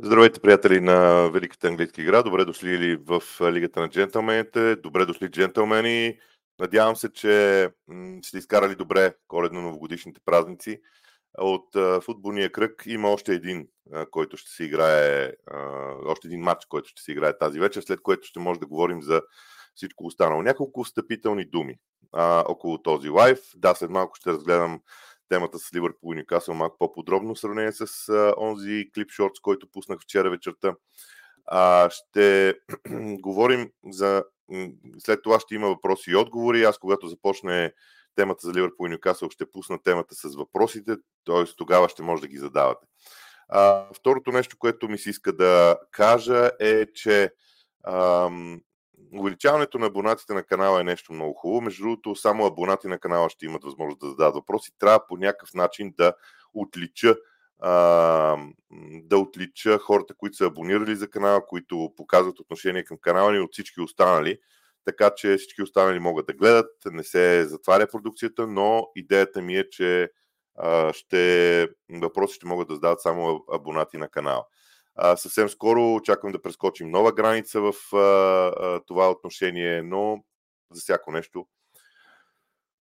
Здравейте, приятели на Великата английска игра. Добре дошли в Лигата на джентълмените. Добре дошли, джентълмени. Надявам се, че сте изкарали добре коледно-новогодишните празници. От футболния кръг има още един, който ще се играе, още един матч, който ще се играе тази вечер, след което ще може да говорим за всичко останало. Няколко встъпителни думи около този лайв. Да, след малко ще разгледам темата с Ливърпул и Ньюкасъл малко по-подробно в сравнение с а, онзи клип шортс, който пуснах вчера вечерта. А, ще говорим за... След това ще има въпроси и отговори. Аз, когато започне темата за Ливърпул и Ньюкасъл, ще пусна темата с въпросите, т.е. тогава ще може да ги задавате. А, второто нещо, което ми се иска да кажа е, че ам, увеличаването на абонатите на канала е нещо много хубаво. Между другото, само абонати на канала ще имат възможност да зададат въпроси. Трябва по някакъв начин да отлича да отлича хората, които са абонирали за канала, които показват отношение към канала ни от всички останали, така че всички останали могат да гледат, не се затваря продукцията, но идеята ми е, че ще, въпроси ще могат да задават само абонати на канала. Съвсем скоро очаквам да прескочим нова граница в а, а, това отношение, но за всяко нещо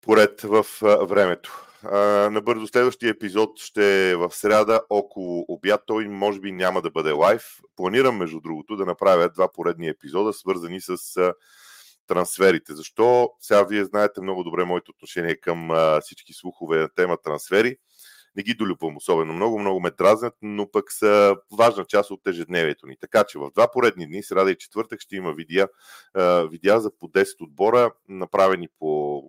поред в а, времето. А, набързо следващия епизод ще е в среда около обяд. Той може би няма да бъде лайв. Планирам, между другото, да направя два поредни епизода, свързани с а, трансферите. Защо? Сега вие знаете много добре моето отношение към а, всички слухове на тема трансфери не ги долюбвам особено много, много ме дразнят, но пък са важна част от ежедневието ни. Така че в два поредни дни, среда и четвъртък, ще има видеа, видеа за по 10 отбора, направени по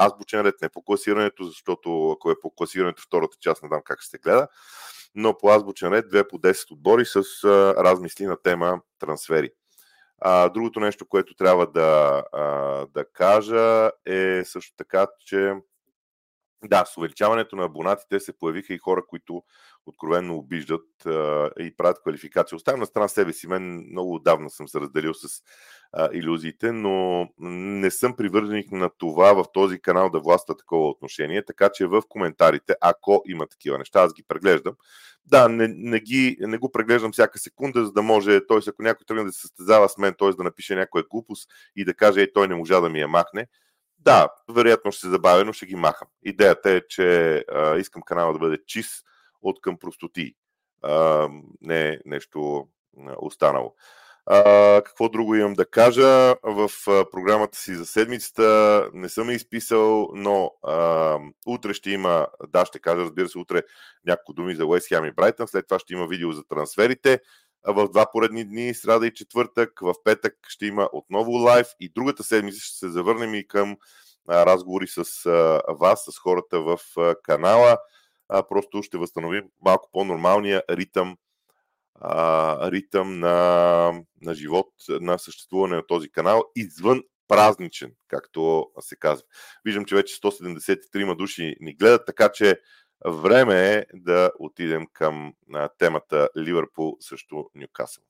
азбучен ред, не по класирането, защото ако е по класирането втората част, не знам как ще се гледа, но по азбучен ред, две по 10 отбори с размисли на тема трансфери. А, другото нещо, което трябва да, а, да кажа е също така, че да, с увеличаването на абонатите се появиха и хора, които откровенно обиждат и правят квалификация. Оставям на страна себе си. Мен много отдавна съм се разделил с а, иллюзиите, но не съм привърженик на това в този канал да властва такова отношение, така че в коментарите, ако има такива неща, аз ги преглеждам. Да, не, не, ги, не го преглеждам всяка секунда, за да може, т.е. ако някой тръгне да се състезава с мен, т.е. да напише някоя глупост и да каже, ей, той не можа да ми я махне, да, вероятно ще се забавя, но ще ги махам. Идеята е, че а, искам канала да бъде чист от към простоти. А, не нещо останало. А, какво друго имам да кажа? В а, програмата си за седмицата не съм изписал, но а, утре ще има, да, ще кажа, разбира се, утре няколко думи за Уест Хем и Брайтън, след това ще има видео за трансферите в два поредни дни, сряда и четвъртък. В петък ще има отново лайв и другата седмица ще се завърнем и към разговори с вас, с хората в канала. Просто ще възстановим малко по-нормалния ритъм ритъм на, на живот, на съществуване на този канал, извън празничен, както се казва. Виждам, че вече 173 души ни гледат, така че Време е да отидем към темата Ливърпул срещу Ньюкасъл.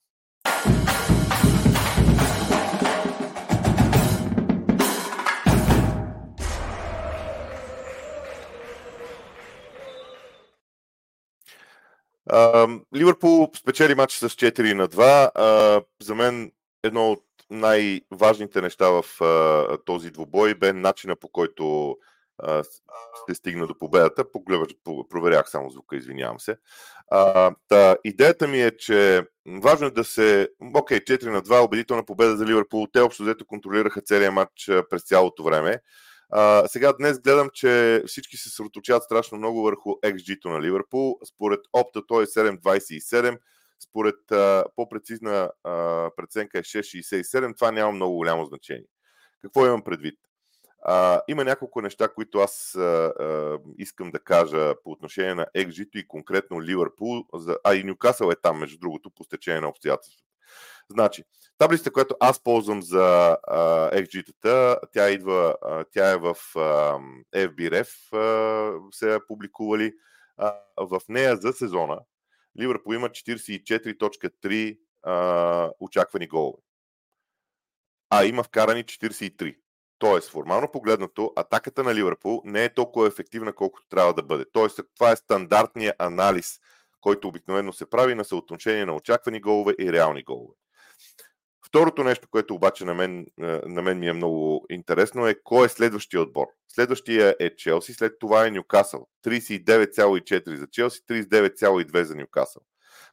Ливърпул спечели матч с 4 на 2. За мен едно от най-важните неща в този двубой бе начина по който ще стигна до победата. Погледваш, проверях само звука, извинявам се. А, та, идеята ми е, че важно е да се... Окей, 4 на 2, убедителна победа за Ливърпул. Те общо взето контролираха целият матч през цялото време. А, сега днес гледам, че всички се съсредоточават страшно много върху XG-то на Ливърпул. Според опта той е 7.27, според а, по-прецизна а, преценка е 6.67. Това няма много голямо значение. Какво имам предвид? А, има няколко неща, които аз а, а, искам да кажа по отношение на XG и конкретно Ливърпул, а и Нюкасъл е там, между другото, по стечение на обстоятелствата. Значи, таблицата, която аз ползвам за XG-тата, тя идва, а, тя е в а, FBRF, а, се е публикували. А, в нея за сезона Ливърпул има 44.3 а, очаквани голове. А има вкарани 43. Тоест, формално погледнато, атаката на Ливърпул не е толкова ефективна, колкото трябва да бъде. Тоест, това е стандартният анализ, който обикновено се прави на съотношение на очаквани голове и реални голове. Второто нещо, което обаче на мен, на мен ми е много интересно е кой е следващия отбор. Следващия е Челси, след това е Нюкасъл. 39,4 за Челси, 39,2 за Нюкасъл.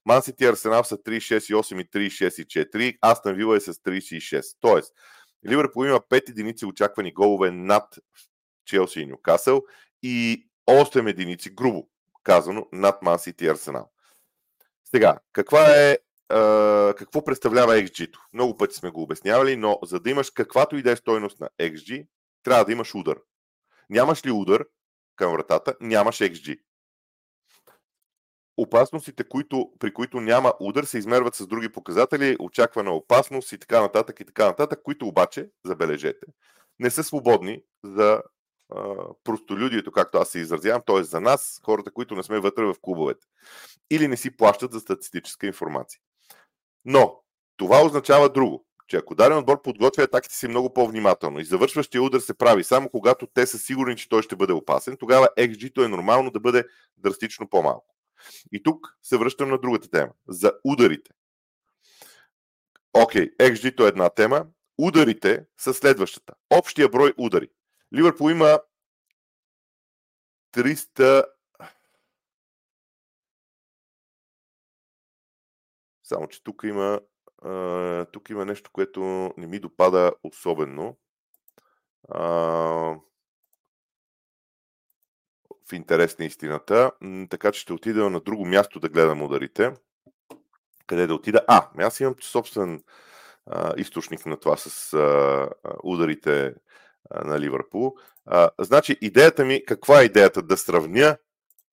Мансити и Арсенал са 36,8 и 36,4. Астън Вила е с 36. Тоест, Ливърпул има 5 единици очаквани голове над Челси и Нюкасъл и 8 единици, грубо казано, над Мансити и Арсенал. Сега, каква е какво представлява XG-то? Много пъти сме го обяснявали, но за да имаш каквато и да е стойност на XG, трябва да имаш удар. Нямаш ли удар към вратата, нямаш XG. Опасностите, които, при които няма удар, се измерват с други показатели, очаквана опасност и така нататък и така нататък, които обаче, забележете, не са свободни за а, простолюдието, както аз се изразявам, т.е. за нас, хората, които не сме вътре в клубовете. Или не си плащат за статистическа информация. Но това означава друго, че ако даден отбор подготвя атаките си много по-внимателно и завършващия удар се прави само когато те са сигурни, че той ще бъде опасен, тогава XG-то е нормално да бъде драстично по-малко. И тук се връщам на другата тема. За ударите. Окей, okay, XG-то е една тема. Ударите са следващата. Общия брой удари. Ливърпул има 300 Само, че тук има, тук има нещо, което не ми допада особено. А, интерес на истината. Така че ще отида на друго място да гледам ударите. Къде да отида? А, аз имам собствен а, източник на това с а, ударите а, на Ливърпул. А, значи, идеята ми, каква е идеята? Да сравня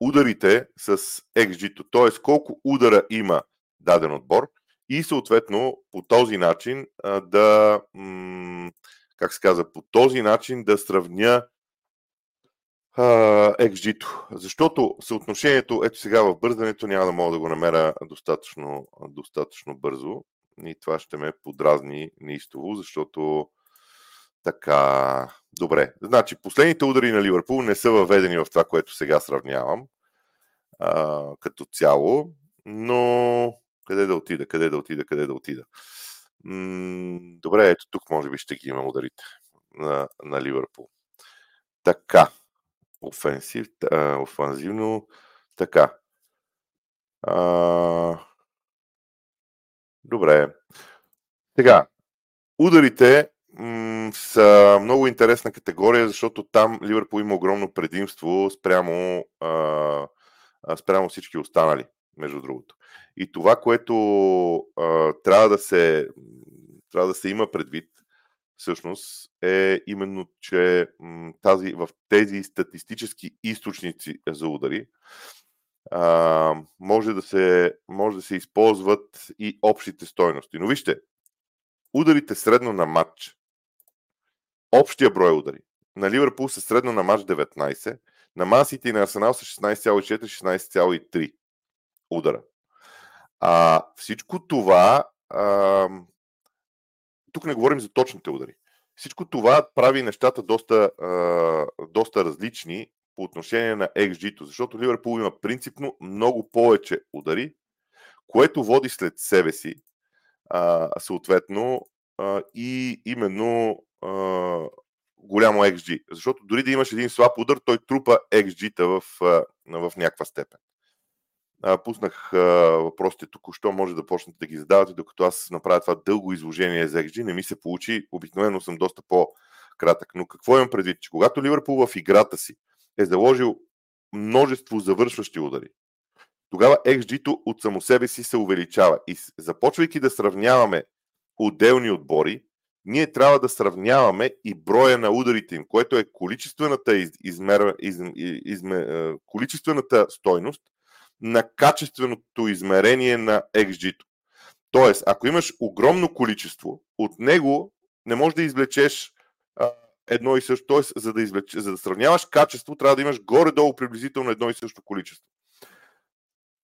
ударите с XG-то, т.е. колко удара има даден отбор и съответно по този начин да, как се казва, по този начин да сравня XG-то. Защото съотношението, ето сега в бързането, няма да мога да го намеря достатъчно, достатъчно бързо и това ще ме подразни неистово, защото така... Добре. Значи, последните удари на Ливърпул не са въведени в това, което сега сравнявам а, като цяло, но къде да отида, къде да отида, къде да отида. М- добре, ето тук може би ще ги има ударите на, на Ливърпул. Така. Офенсив, а, офанзивно. Така. А, добре. Сега. Ударите м- са много интересна категория, защото там Ливърпул има огромно предимство спрямо, а, спрямо всички останали, между другото. И това, което а, трябва, да се, трябва да се има предвид, всъщност, е именно, че тази, в тези статистически източници за удари а, може, да се, може да се използват и общите стойности. Но вижте, ударите средно на матч, общия брой удари, на Ливърпул са средно на матч 19, на Мансити и на Арсенал са 16,4-16,3 удара. А, всичко това, а, тук не говорим за точните удари. Всичко това прави нещата доста, а, доста различни по отношение на XG-то, защото Ливърпул има принципно много повече удари, което води след себе си а, съответно а, и именно а, голямо XG. Защото дори да имаш един слаб удар, той трупа XG-та в, в някаква степен. Пуснах въпросите току-що, може да почнете да ги задавате, докато аз направя това дълго изложение за XG. Не ми се получи, обикновено съм доста по-кратък. Но какво имам предвид? Че когато Ливърпул в играта си е заложил множество завършващи удари, тогава XG-то от само себе си се увеличава. И започвайки да сравняваме отделни отбори, ние трябва да сравняваме и броя на ударите им, което е количествената, измер... из... изме... количествената стойност – на качественото измерение на XG-то. Тоест, ако имаш огромно количество, от него не можеш да извлечеш а, едно и също. Тоест, за да, извлеч... за да сравняваш качество, трябва да имаш горе-долу приблизително едно и също количество.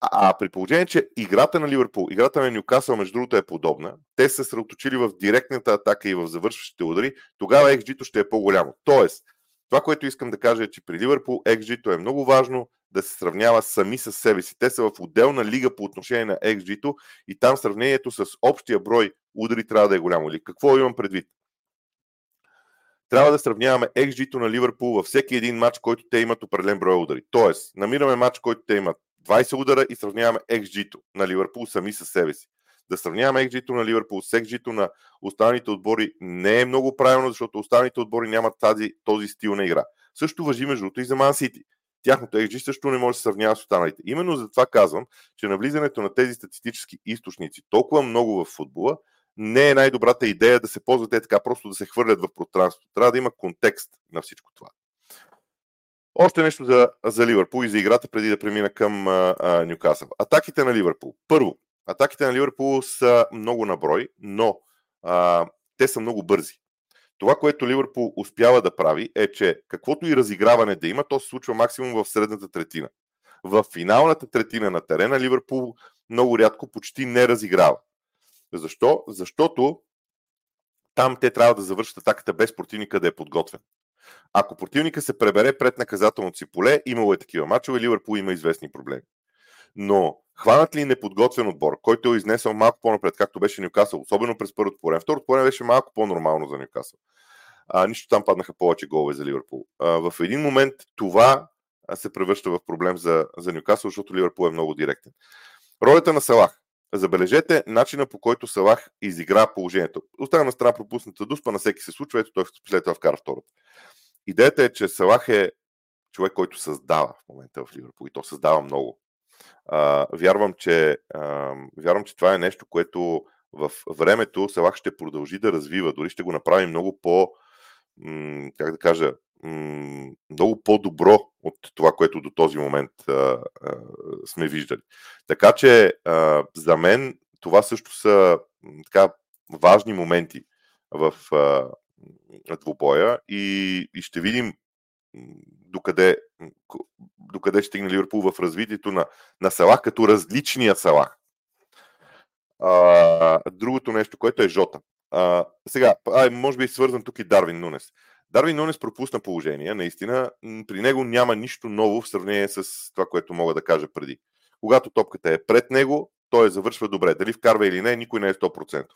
А, при положение, че играта на Ливърпул, играта на Ньюкасъл, между другото, е подобна, те са съсредоточили в директната атака и в завършващите удари, тогава XG-то ще е по-голямо. Тоест, това, което искам да кажа е, че при Ливърпул XG-то е много важно, да се сравнява сами с себе си. Те са в отделна лига по отношение на XG-то и там сравнението с общия брой удари трябва да е голямо. Или какво имам предвид? Трябва да сравняваме XG-то на Ливърпул във всеки един матч, който те имат определен брой удари. Тоест, намираме матч, който те имат 20 удара и сравняваме XG-то на Ливърпул сами с себе си. Да сравняваме XG-то на Ливърпул с XG-то на останалите отбори не е много правилно, защото останалите отбори нямат тази, този стил на игра. Също въжи между и за Ман Сити. Тяхното XG също не може да се сравнява с останалите. Именно за това казвам, че навлизането на тези статистически източници толкова много в футбола не е най-добрата идея да се ползват те така, просто да се хвърлят в пространството. Трябва да има контекст на всичко това. Още нещо за, за Ливърпул и за играта преди да премина към Нюкасъл. Атаките на Ливърпул. Първо, атаките на Ливърпул са много на брой, но а, те са много бързи. Това, което Ливърпул успява да прави е, че каквото и разиграване да има, то се случва максимум в средната третина. В финалната третина на терена Ливърпул много рядко почти не разиграва. Защо? Защото там те трябва да завършат атаката без противника да е подготвен. Ако противника се пребере пред наказателното си поле, имало е такива мачове, Ливърпул има известни проблеми. Но хванат ли неподготвен отбор, който е изнесъл малко по-напред, както беше Нюкасъл, особено през първото по Второто по беше малко по-нормално за Нюкасъл. А, нищо там паднаха повече голове за Ливърпул. А, в един момент това се превръща в проблем за, за Нюкасъл, защото Ливърпул е много директен. Ролята на Салах. Забележете начина по който Салах изигра положението. Остана на страна пропусната дуспа, на всеки се случва, ето той след това вкара втората. Идеята е, че Салах е човек, който създава в момента в Ливърпул и то създава много. Вярвам, че, вярвам, че това е нещо, което в времето Салах ще продължи да развива, дори ще го направи много по, как да кажа, много по-добро от това, което до този момент сме виждали. Така че за мен това също са така важни моменти в двубоя и, и ще видим докъде, докъде стигне Ливърпул в развитието на, на Салах като различния Салах. А, другото нещо, което е Жота. А, сега, а, може би е свързан тук и Дарвин Нунес. Дарвин Нунес пропусна положение, наистина. При него няма нищо ново в сравнение с това, което мога да кажа преди. Когато топката е пред него, той завършва добре. Дали вкарва или не, никой не е 100%.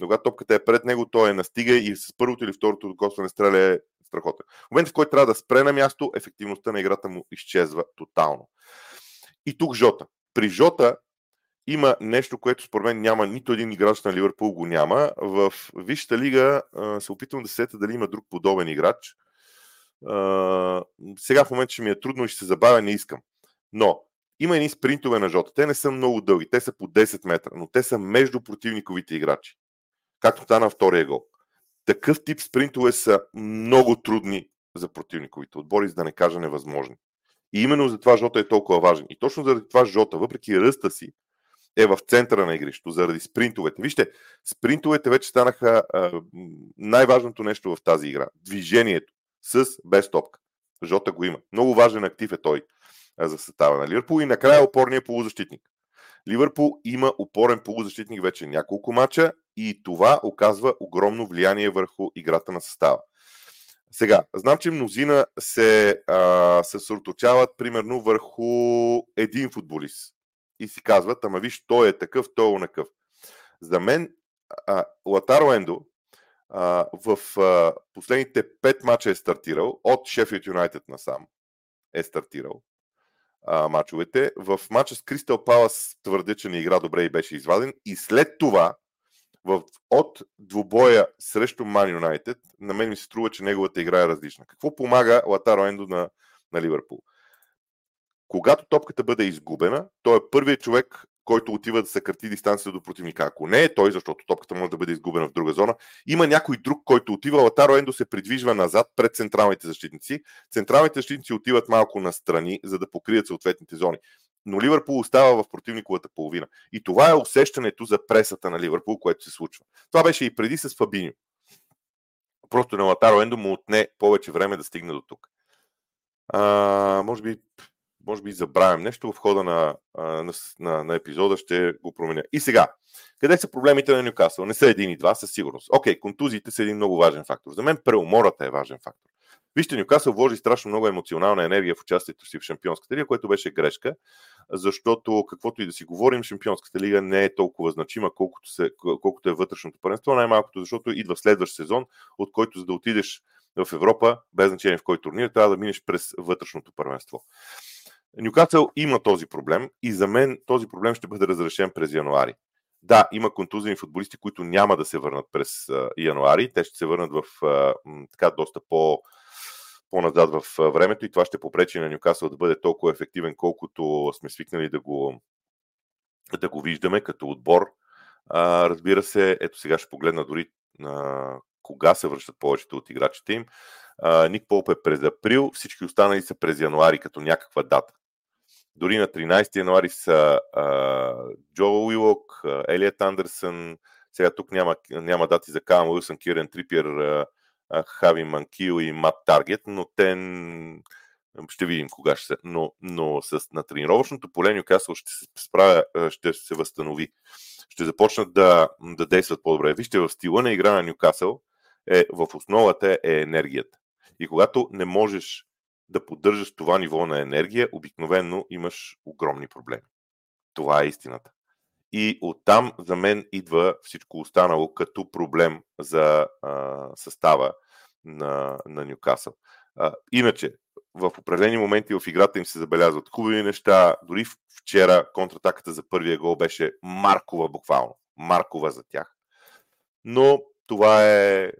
Но когато топката е пред него, той е настига и с първото или второто докосване стреля е страхотен. В момента, в който трябва да спре на място, ефективността на играта му изчезва тотално. И тук Жота. При Жота има нещо, което според мен няма нито един играч на Ливърпул го няма. В Висшата лига се опитвам да се сета дали има друг подобен играч. сега в момента ще ми е трудно и ще се забавя, не искам. Но има едни спринтове на Жота. Те не са много дълги, те са по 10 метра, но те са между противниковите играчи. Както стана втория гол. Такъв тип спринтове са много трудни за противниковите отбори, за да не кажа невъзможни. И именно за това Жота е толкова важен. И точно заради това Жота, въпреки ръста си, е в центъра на игрището, заради спринтовете. Вижте, спринтовете вече станаха а, най-важното нещо в тази игра. Движението с без топка. Жота го има. Много важен актив е той за състава на Ливърпул. И накрая опорния полузащитник. Ливърпул има опорен полузащитник вече няколко мача и това оказва огромно влияние върху играта на състава. Сега, знам, че мнозина се а, примерно върху един футболист и си казват, ама виж, той е такъв, той е онакъв. За мен а, Латаро Ендо а, в а, последните пет мача е стартирал, от Шефилд Юнайтед насам е стартирал а, мачовете. В мача с Кристал Палас твърде, че не игра добре и беше изваден. И след това, в, от двубоя срещу Ман Юнайтед, на мен ми се струва, че неговата игра е различна. Какво помага Латаро Ендо на, на Ливърпул? Когато топката бъде изгубена, той е първият човек, който отива да съкрати дистанцията до противника. Ако не е той, защото топката може да бъде изгубена в друга зона, има някой друг, който отива. Латаро Ендо се придвижва назад пред централните защитници. Централните защитници отиват малко настрани, за да покрият съответните зони. Но Ливърпул остава в противниковата половина. И това е усещането за пресата на Ливърпул, което се случва. Това беше и преди с Фабиньо. Просто на Латаро Ендо му отне повече време да стигне до тук. А, може би може би забравям нещо в хода на, на, на, на епизода, ще го променя. И сега, къде са проблемите на Нюкасъл? Не са един и два, със сигурност. Окей, контузиите са един много важен фактор. За мен преумората е важен фактор. Вижте, Нюкасъл вложи страшно много емоционална енергия в участието си в Шампионската лига, което беше грешка, защото каквото и да си говорим, Шампионската лига не е толкова значима, колкото, се, колкото е вътрешното първенство, най-малкото защото идва следващ сезон, от който за да отидеш в Европа, без значение в кой турнир, трябва да минеш през вътрешното първенство. Нюкасъл има този проблем и за мен този проблем ще бъде разрешен през януари. Да, има контузени футболисти, които няма да се върнат през януари. Те ще се върнат в а, така доста по, по-назад в времето и това ще попречи на Нюкасъл да бъде толкова ефективен, колкото сме свикнали да го, да го виждаме като отбор. А, разбира се, ето сега ще погледна дори а, кога се връщат повечето от играчите им. А, Ник Полп е през април, всички останали са през януари като някаква дата. Дори на 13 януари са а, Джо Уилок, Елият Андерсън, сега тук няма, няма дати за Каам Уилсън, Кирен Трипиер, Хави Манкил и Мат Таргет, но те ще видим кога ще се. Но, но с, на тренировъчното поле Нюкасъл ще се справя, ще се възстанови. Ще започнат да, да действат по-добре. Вижте, в стила на игра на Нюкасъл е, в основата е енергията. И когато не можеш да поддържаш това ниво на енергия, обикновенно имаш огромни проблеми. Това е истината. И оттам за мен идва всичко останало като проблем за а, състава на, на Ньюкасъл. Иначе, в определени моменти в играта им се забелязват хубави неща. Дори вчера контратаката за първия гол беше Маркова буквално. Маркова за тях. Но това е,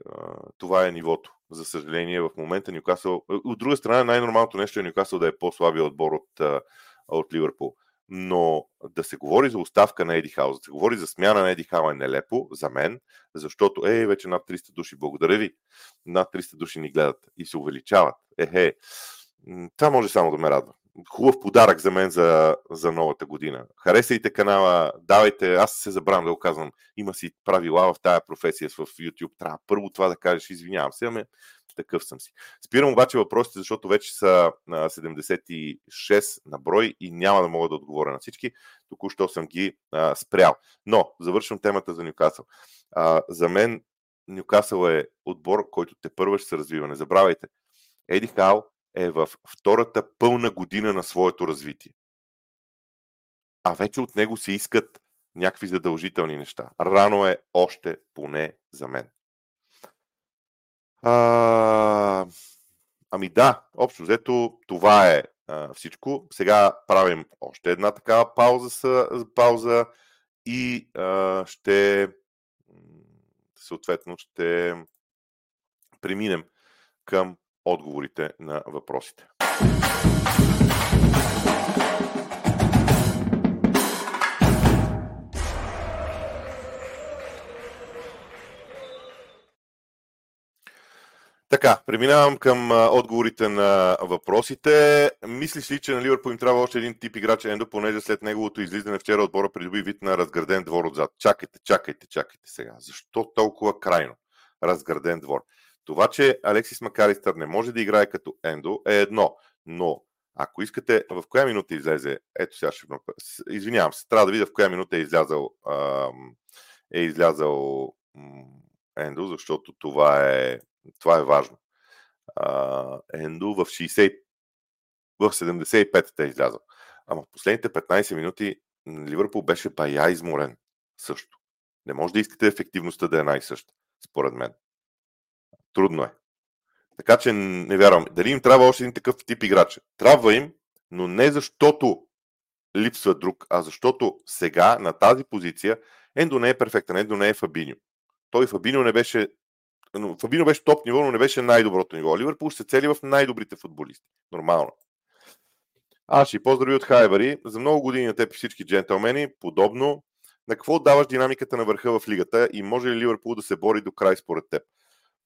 това е нивото за съжаление, в момента Ньюкасъл... От друга страна, най-нормалното нещо е Ньюкасъл да е по-слабия отбор от, от Ливърпул. Но да се говори за оставка на Еди Хаус, да се говори за смяна на Еди Хау е нелепо за мен, защото е, вече над 300 души, благодаря ви, над 300 души ни гледат и се увеличават. Ехе, това може само да ме радва хубав подарък за мен за, за новата година. Харесайте канала, давайте, аз се забравям да го казвам, има си правила в тая професия в YouTube. Трябва първо това да кажеш, извинявам се, ами такъв съм си. Спирам обаче въпросите, защото вече са 76 на брой и няма да мога да отговоря на всички. Току-що съм ги а, спрял. Но, завършвам темата за Нюкасъл. А, за мен Нюкасъл е отбор, който те първа ще се развива. Не забравяйте. Еди Хал е в втората пълна година на своето развитие. А вече от него се искат някакви задължителни неща. Рано е още поне за мен. А, ами да, общо взето това е а, всичко. Сега правим още една такава пауза, пауза и а, ще съответно ще преминем към отговорите на въпросите. Така, преминавам към а, отговорите на въпросите. Мислиш ли, че на Ливърпул им трябва още един тип играч Ендо, понеже след неговото излизане вчера отбора придоби вид на разграден двор отзад? Чакайте, чакайте, чакайте сега. Защо толкова крайно разграден двор? Това, че Алексис Макаристър не може да играе като Ендо е едно, но ако искате, в коя минута излезе, ето сега ще... Извинявам се, трябва да видя в коя минута е излязал, е излязал Ендо, защото това е, това е важно. Ендо в 60 в 75-та е излязъл. Ама в последните 15 минути Ливърпул беше бая изморен също. Не може да искате ефективността да е най-съща, според мен. Трудно е. Така че не вярвам. Дали им трябва още един такъв тип играч? Трябва им, но не защото липсва друг, а защото сега на тази позиция Ендо не е перфектен, Ендо не е Фабиньо. Той Фабиньо не беше Фабино беше топ ниво, но не беше най-доброто ниво. Ливърпул се цели в най-добрите футболисти. Нормално. Ще поздрави от Хайбари. За много години на теб всички джентълмени. Подобно. На какво даваш динамиката на върха в лигата и може ли Ливърпул да се бори до край според теб?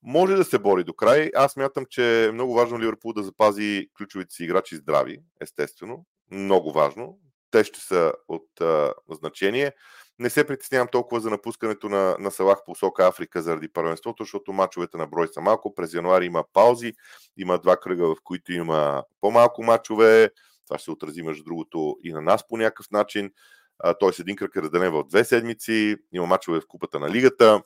може да се бори до край. Аз мятам, че е много важно Ливърпул да запази ключовите си играчи здрави, естествено. Много важно. Те ще са от а, значение. Не се притеснявам толкова за напускането на, на Салах по посока Африка заради първенството, защото мачовете на брой са малко. През януари има паузи, има два кръга, в които има по-малко мачове. Това ще се отрази, между другото, и на нас по някакъв начин. Той с един кръг е разделен в две седмици. Има мачове в Купата на Лигата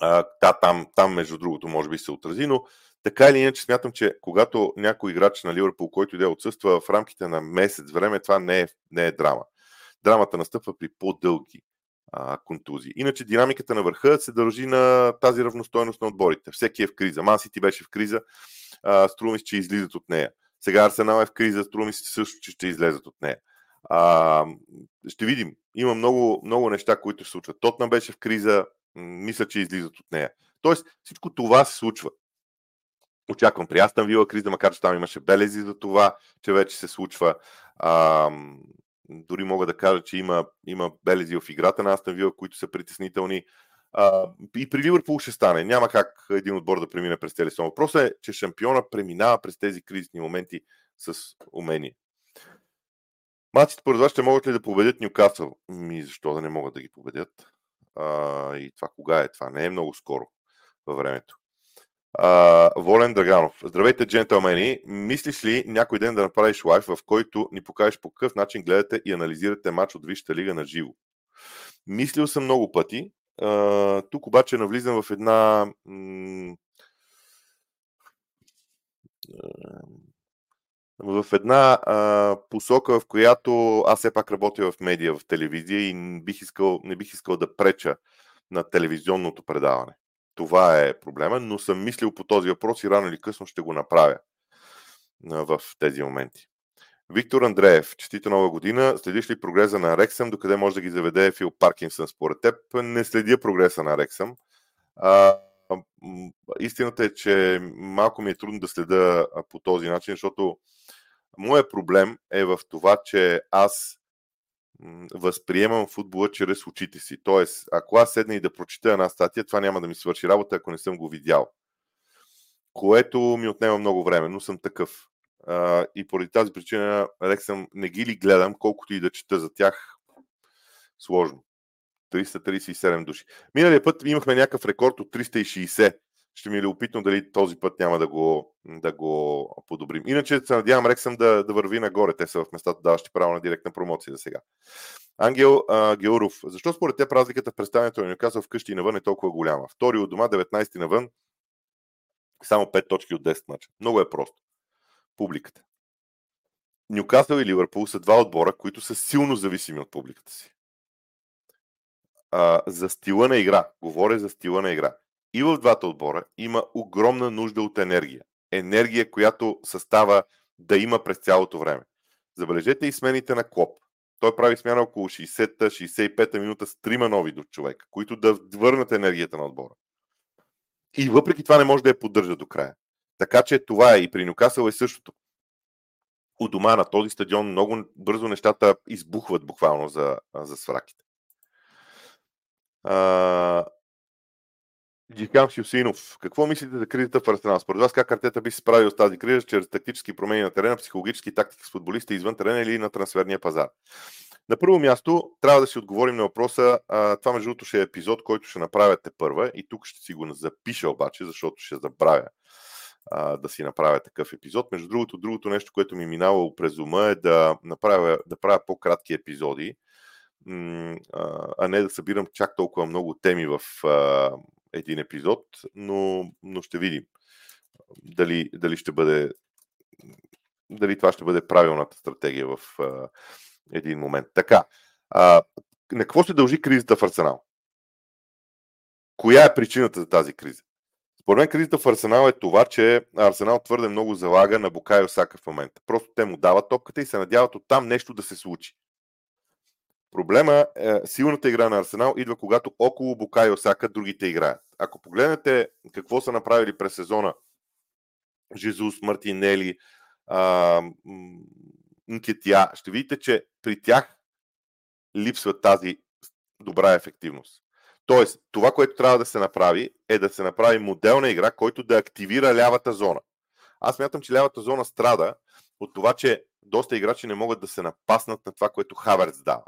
А, да, там, там, между другото, може би се отрази, но така или иначе смятам, че когато някой играч на Ливърпул, който иде отсъства в рамките на месец време, това не е, не е драма. Драмата настъпва при по-дълги а, контузии. Иначе динамиката на върха се дължи на тази равностойност на отборите. Всеки е в криза. Ман Сити беше в криза, струми че излизат от нея. Сега Арсенал е в криза, струми се също, че ще излезат от нея. А, ще видим. Има много, много неща, които се случват. Тотна беше в криза, мисля, че излизат от нея. Тоест, всичко това се случва. Очаквам при Астан Вила криза, макар че там имаше белези за това, че вече се случва. А, дори мога да кажа, че има, има белези в играта на Астан Вила, които са притеснителни. А, и при Ливърпул ще стане. Няма как един отбор да премине през тези сон. Въпросът е, че шампиона преминава през тези кризисни моменти с умение. Маците според вас ще могат ли да победят Ньюкасъл? Ми, защо да не могат да ги победят? А, и това кога е? Това не е много скоро във времето. Волен Драганов. Здравейте, джентълмени. Мислиш ли някой ден да направиш лайф, в който ни покажеш по какъв начин гледате и анализирате матч от Висшата лига на живо? Мислил съм много пъти. А, тук обаче навлизам в една в една а, посока, в която аз все пак работя в медия, в телевизия и бих искал, не бих искал да преча на телевизионното предаване. Това е проблема, но съм мислил по този въпрос и рано или късно ще го направя в тези моменти. Виктор Андреев, честита нова година. Следиш ли прогреса на Рексъм? Докъде може да ги заведе Фил Паркинсън според теб? Не следя прогреса на Рексъм. А, истината е, че малко ми е трудно да следа по този начин, защото моят проблем е в това, че аз възприемам футбола чрез очите си. Тоест, ако аз седна и да прочита една статия, това няма да ми свърши работа, ако не съм го видял. Което ми отнема много време, но съм такъв. А, и поради тази причина Алексам не ги ли гледам, колкото и да чета за тях, сложно. 337 души. Миналия път имахме някакъв рекорд от 360 ще ми е любопитно дали този път няма да го, да го подобрим. Иначе се надявам Рексъм да, да върви нагоре. Те са в местата, даващи право на директна промоция за сега. Ангел а, Георов. Защо според теб разликата в представянето на Нюкасъл вкъщи и навън е толкова голяма? Втори от дома, 19 навън, само 5 точки от 10 мача. Много е просто. Публиката. Нюкасъл и Ливърпул са два отбора, които са силно зависими от публиката си. А, за стила на игра. Говоря за стила на игра и в двата отбора има огромна нужда от енергия. Енергия, която състава да има през цялото време. Забележете и смените на Клоп. Той прави смяна около 60-та, 65-та минута с трима нови до човека, които да върнат енергията на отбора. И въпреки това не може да я поддържа до края. Така че това е и при Нюкасъл е същото. У дома на този стадион много бързо нещата избухват буквално за, за свраките. А, Джикам Хюсинов, какво мислите за кризата в Арсенал? Според вас как Артета би се справил с тази криза чрез тактически промени на терена, психологически тактики с футболисти извън терена или на трансферния пазар? На първо място трябва да си отговорим на въпроса. А, това между другото ще е епизод, който ще направяте първа и тук ще си го запиша обаче, защото ще забравя а, да си направя такъв епизод. Между другото, другото нещо, което ми минава през ума е да, направя, да правя по-кратки епизоди, а не да събирам чак толкова много теми в един епизод, но, но ще видим дали, дали ще бъде дали това ще бъде правилната стратегия в а, един момент. Така, а, на какво се дължи кризата в Арсенал? Коя е причината за тази криза? Според мен кризата в Арсенал е това, че Арсенал твърде много залага на Букайо Сака в момента. Просто те му дават топката и се надяват оттам нещо да се случи. Проблема е, силната игра на Арсенал идва когато около Бука и Осака другите играят. Ако погледнете какво са направили през сезона Жезус, Мартинели, Нкетия, ще видите, че при тях липсва тази добра ефективност. Тоест, това, което трябва да се направи, е да се направи моделна игра, който да активира лявата зона. Аз мятам, че лявата зона страда от това, че доста играчи не могат да се напаснат на това, което Хаверц дава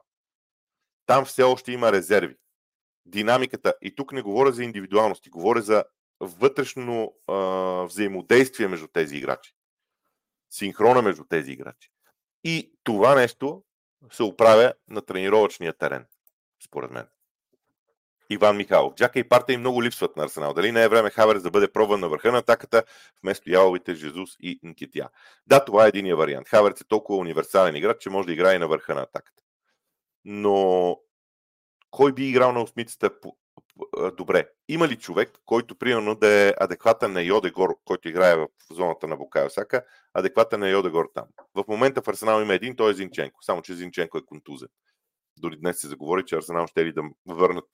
там все още има резерви. Динамиката, и тук не говоря за индивидуалности, говоря за вътрешно а, взаимодействие между тези играчи. Синхрона между тези играчи. И това нещо се оправя на тренировъчния терен, според мен. Иван Михайлов. Джака и Парта и много липсват на Арсенал. Дали не е време Хаверс да бъде пробван на върха на атаката вместо яловите Жезус и Нкетия? Да, това е единия вариант. Хаверс е толкова универсален играч, че може да играе и на върха на атаката. Но кой би играл на осмицата добре? Има ли човек, който примерно да е адекватен на Йодегор, който играе в зоната на Букайо Сака, адекватен на Йодегор там? В момента в Арсенал има един, той е Зинченко. Само, че Зинченко е контузен. Дори днес се заговори, че Арсенал ще ли да върнат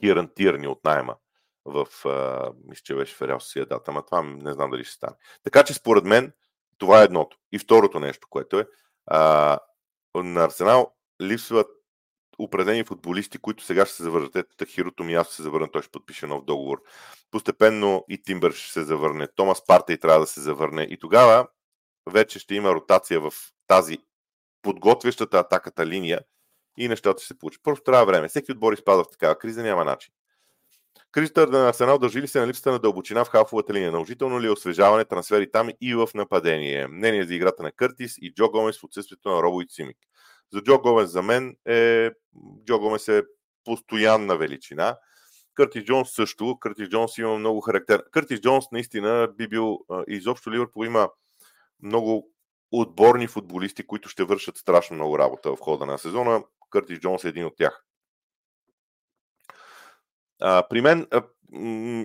Киран Тирни от найема в, а, мисля, че беше в Реал дата, ама това не знам дали ще стане. Така че според мен това е едното. И второто нещо, което е, а, на Арсенал липсват определени футболисти, които сега ще се завърнат. Ето Тахиро Томиясо се завърне, той ще подпише нов договор. Постепенно и Тимбър ще се завърне, Томас Парта и трябва да се завърне. И тогава вече ще има ротация в тази подготвящата атаката линия и нещата ще се получат. Просто трябва време. Всеки отбор изпада в такава криза, няма начин. Кризата на Арсенал дължи ли се на липсата на дълбочина в халфовата линия? Наложително ли е освежаване, трансфери там и в нападение? Мнение за играта на Къртис и Джо Гомес в отсъствието на Робо и Цимик. За Джо Гомес за мен е... Джо Гомес е постоянна величина. Къртис Джонс също. Къртис Джонс има много характер. Къртис Джонс наистина би бил... Изобщо Ливърпул има много отборни футболисти, които ще вършат страшно много работа в хода на сезона. Къртис Джонс е един от тях. А, при мен, а,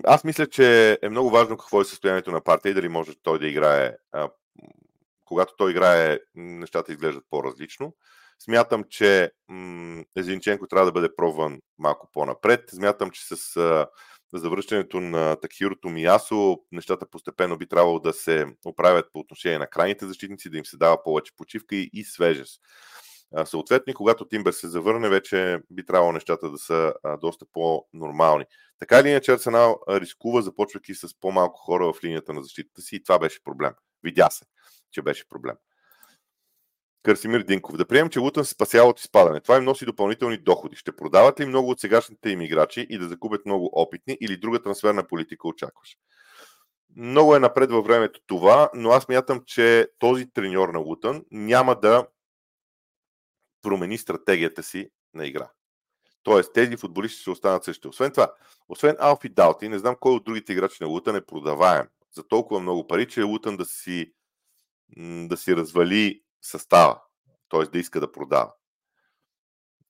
аз мисля, че е много важно какво е състоянието на партия и дали може той да играе. А, когато той играе, нещата изглеждат по-различно. Смятам, че м- Зинченко трябва да бъде пробван малко по-напред. Смятам, че с а, завръщането на Такхиро Томиясо нещата постепенно би трябвало да се оправят по отношение на крайните защитници, да им се дава повече почивка и, и свежест. Съответно, когато Тимбер се завърне, вече би трябвало нещата да са доста по-нормални. Така или иначе, Арсенал рискува, започвайки с по-малко хора в линията на защитата си и това беше проблем. Видя се, че беше проблем. Красимир Динков. Да приемем, че Лутън се спасява от изпадане. Това им носи допълнителни доходи. Ще продават ли много от сегашните им играчи и да закупят много опитни или друга трансферна политика очакваш? Много е напред във времето това, но аз мятам, че този треньор на Лутън няма да промени стратегията си на игра. Тоест, тези футболисти ще останат същи. Освен това, освен Алфи Далти, не знам кой от другите играчи на Лутън е продаваем за толкова много пари, че Лутън да си, да си развали състава. Т.е. да иска да продава.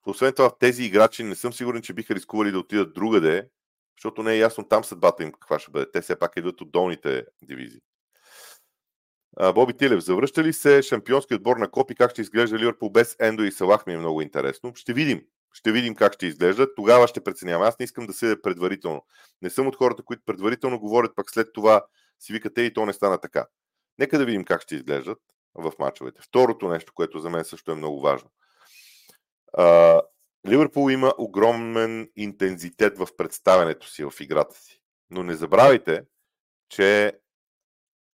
Освен това, тези играчи не съм сигурен, че биха рискували да отидат другаде, защото не е ясно там съдбата им каква ще бъде. Те все пак идват от долните дивизии. Боби Тилев, завръща ли се шампионски отбор на Копи? Как ще изглежда Ливърпул без Ендо и Салах ми е много интересно. Ще видим. Ще видим как ще изглежда. Тогава ще преценявам. Аз не искам да седя предварително. Не съм от хората, които предварително говорят, пак след това си викате и то не стана така. Нека да видим как ще изглеждат в мачовете. Второто нещо, което за мен също е много важно. Ливърпул има огромен интензитет в представянето си, в играта си. Но не забравяйте, че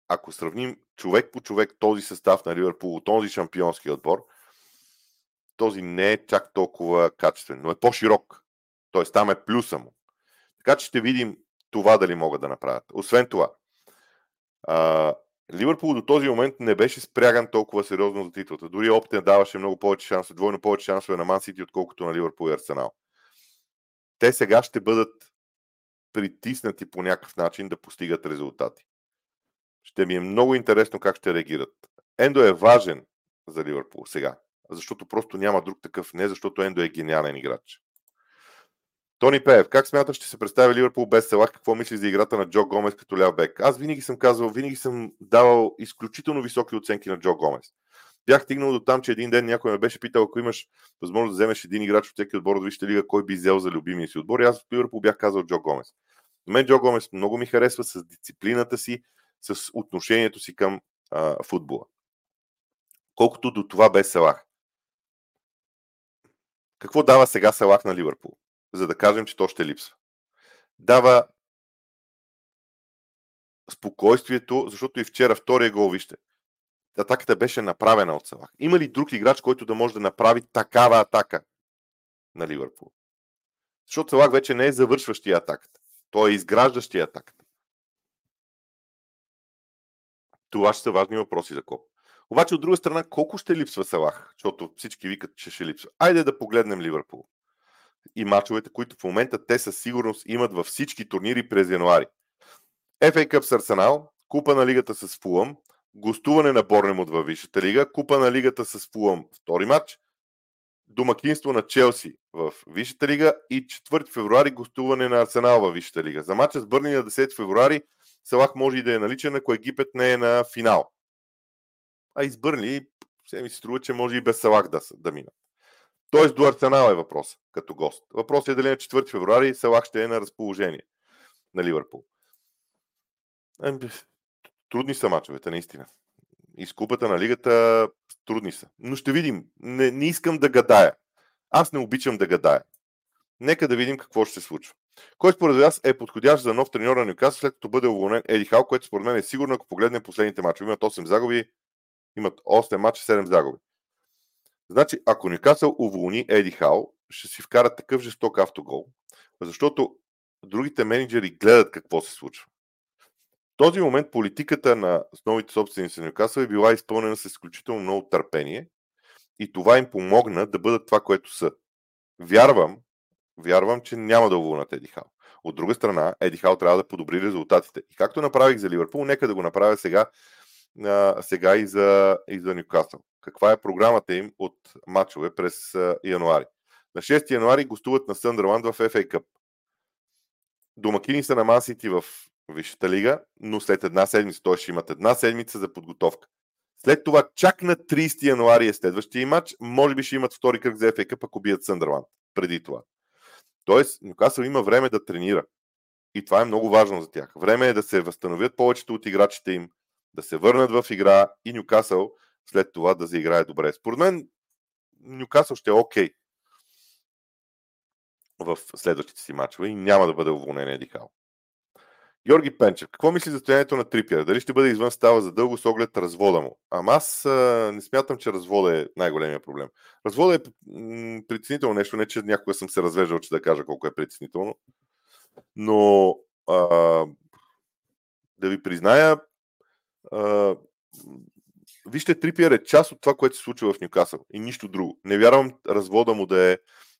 ако сравним човек по човек този състав на Ливърпул, този шампионски отбор, този не е чак толкова качествен, но е по-широк. Тоест там е плюса му. Така че ще видим това дали могат да направят. Освен това, Ливърпул до този момент не беше спряган толкова сериозно за титлата. Дори Оптен даваше много повече шансове, двойно повече шансове на Ман Сити, отколкото на Ливърпул и Арсенал. Те сега ще бъдат притиснати по някакъв начин да постигат резултати. Ще ми е много интересно как ще реагират. Ендо е важен за Ливърпул сега, защото просто няма друг такъв. Не защото Ендо е гениален играч. Тони Пеев, как смяташ, ще се представи Ливърпул без Селах? Какво мислиш за играта на Джо Гомес като ляв бек? Аз винаги съм казвал, винаги съм давал изключително високи оценки на Джо Гомес. Бях стигнал до там, че един ден някой ме беше питал, ако имаш възможност да вземеш един играч от всеки отбор от Висшата лига, кой би взел за любимия си отбор. И аз в Ливърпул бях казал Джо Гомес. На мен Джо Гомес много ми харесва с дисциплината си, с отношението си към а, футбола. Колкото до това без Салах. Какво дава сега Салах на Ливърпул? За да кажем, че то ще липсва. Дава спокойствието, защото и вчера втория гол, вижте, атаката беше направена от Салах. Има ли друг играч, който да може да направи такава атака на Ливърпул? Защото Салах вече не е завършващия атаката. Той е изграждащия атаката. Това ще са важни въпроси за Коп. Обаче от друга страна, колко ще липсва Салах? Защото всички викат, че ще липсва. Айде да погледнем Ливърпул. и мачовете, които в момента те със сигурност имат във всички турнири през януари. FA Cup с Арсенал, Купа на лигата с Фулъм, гостуване на Борнемот във Висшата лига, Купа на лигата с Фулъм втори матч, домакинство на Челси в Висшата лига и 4 февруари гостуване на Арсенал във Висшата лига. За матча с Бърни на 10 февруари Салах може и да е наличен, ако Египет не е на финал. А избърни, се ми се струва, че може и без Салах да, да минат. Тоест до Арсенал е въпрос като гост. Въпросът е дали на 4 февруари Салах ще е на разположение на Ливърпул. Ами, трудни са мачовете, наистина. Изкупата на лигата трудни са. Но ще видим. Не, не искам да гадая. Аз не обичам да гадая. Нека да видим какво ще се случва. Кой според вас е подходящ за нов треньор на Нюкасъл, след като бъде уволнен Еди Хал, което според мен е сигурно, ако погледнем последните мачове. Имат 8 загуби, имат 8 мача, 7 загуби. Значи, ако Нюкасъл уволни Еди Хал, ще си вкарат такъв жесток автогол, защото другите менеджери гледат какво се случва. В този момент политиката на новите собственици на Нюкасъл е била изпълнена с изключително много търпение и това им помогна да бъдат това, което са. Вярвам, вярвам, че няма да уволнат Еди Хал. От друга страна, Еди Хал трябва да подобри резултатите. И както направих за Ливърпул, нека да го направя сега, а, сега и за, и за Нюкасъл. Каква е програмата им от матчове през а, януари? На 6 януари гостуват на Съндърланд в FA Cup. Домакини са на Мансити в Висшата лига, но след една седмица, т.е. ще имат една седмица за подготовка. След това, чак на 30 януари е следващия матч, може би ще имат втори кръг за FA Cup, ако бият Съндърланд преди това. Тоест, Нюкасъл има време да тренира. И това е много важно за тях. Време е да се възстановят повечето от играчите им, да се върнат в игра и Нюкасъл след това да заиграе добре. Според мен Нюкасъл ще е окей okay в следващите си матчове и няма да бъде уволнен Еди Хал. Георги Пенчев, какво мисли за стоянието на Трипия? Дали ще бъде извън става за дълго с оглед развода му? Ама аз а, не смятам, че развода е най-големия проблем. Развода е м- притеснително нещо, не че някога съм се развеждал, че да кажа колко е притеснително. Но а, да ви призная, а, вижте, Трипиер е част от това, което се случва в Нюкасъл и нищо друго. Не вярвам развода му да е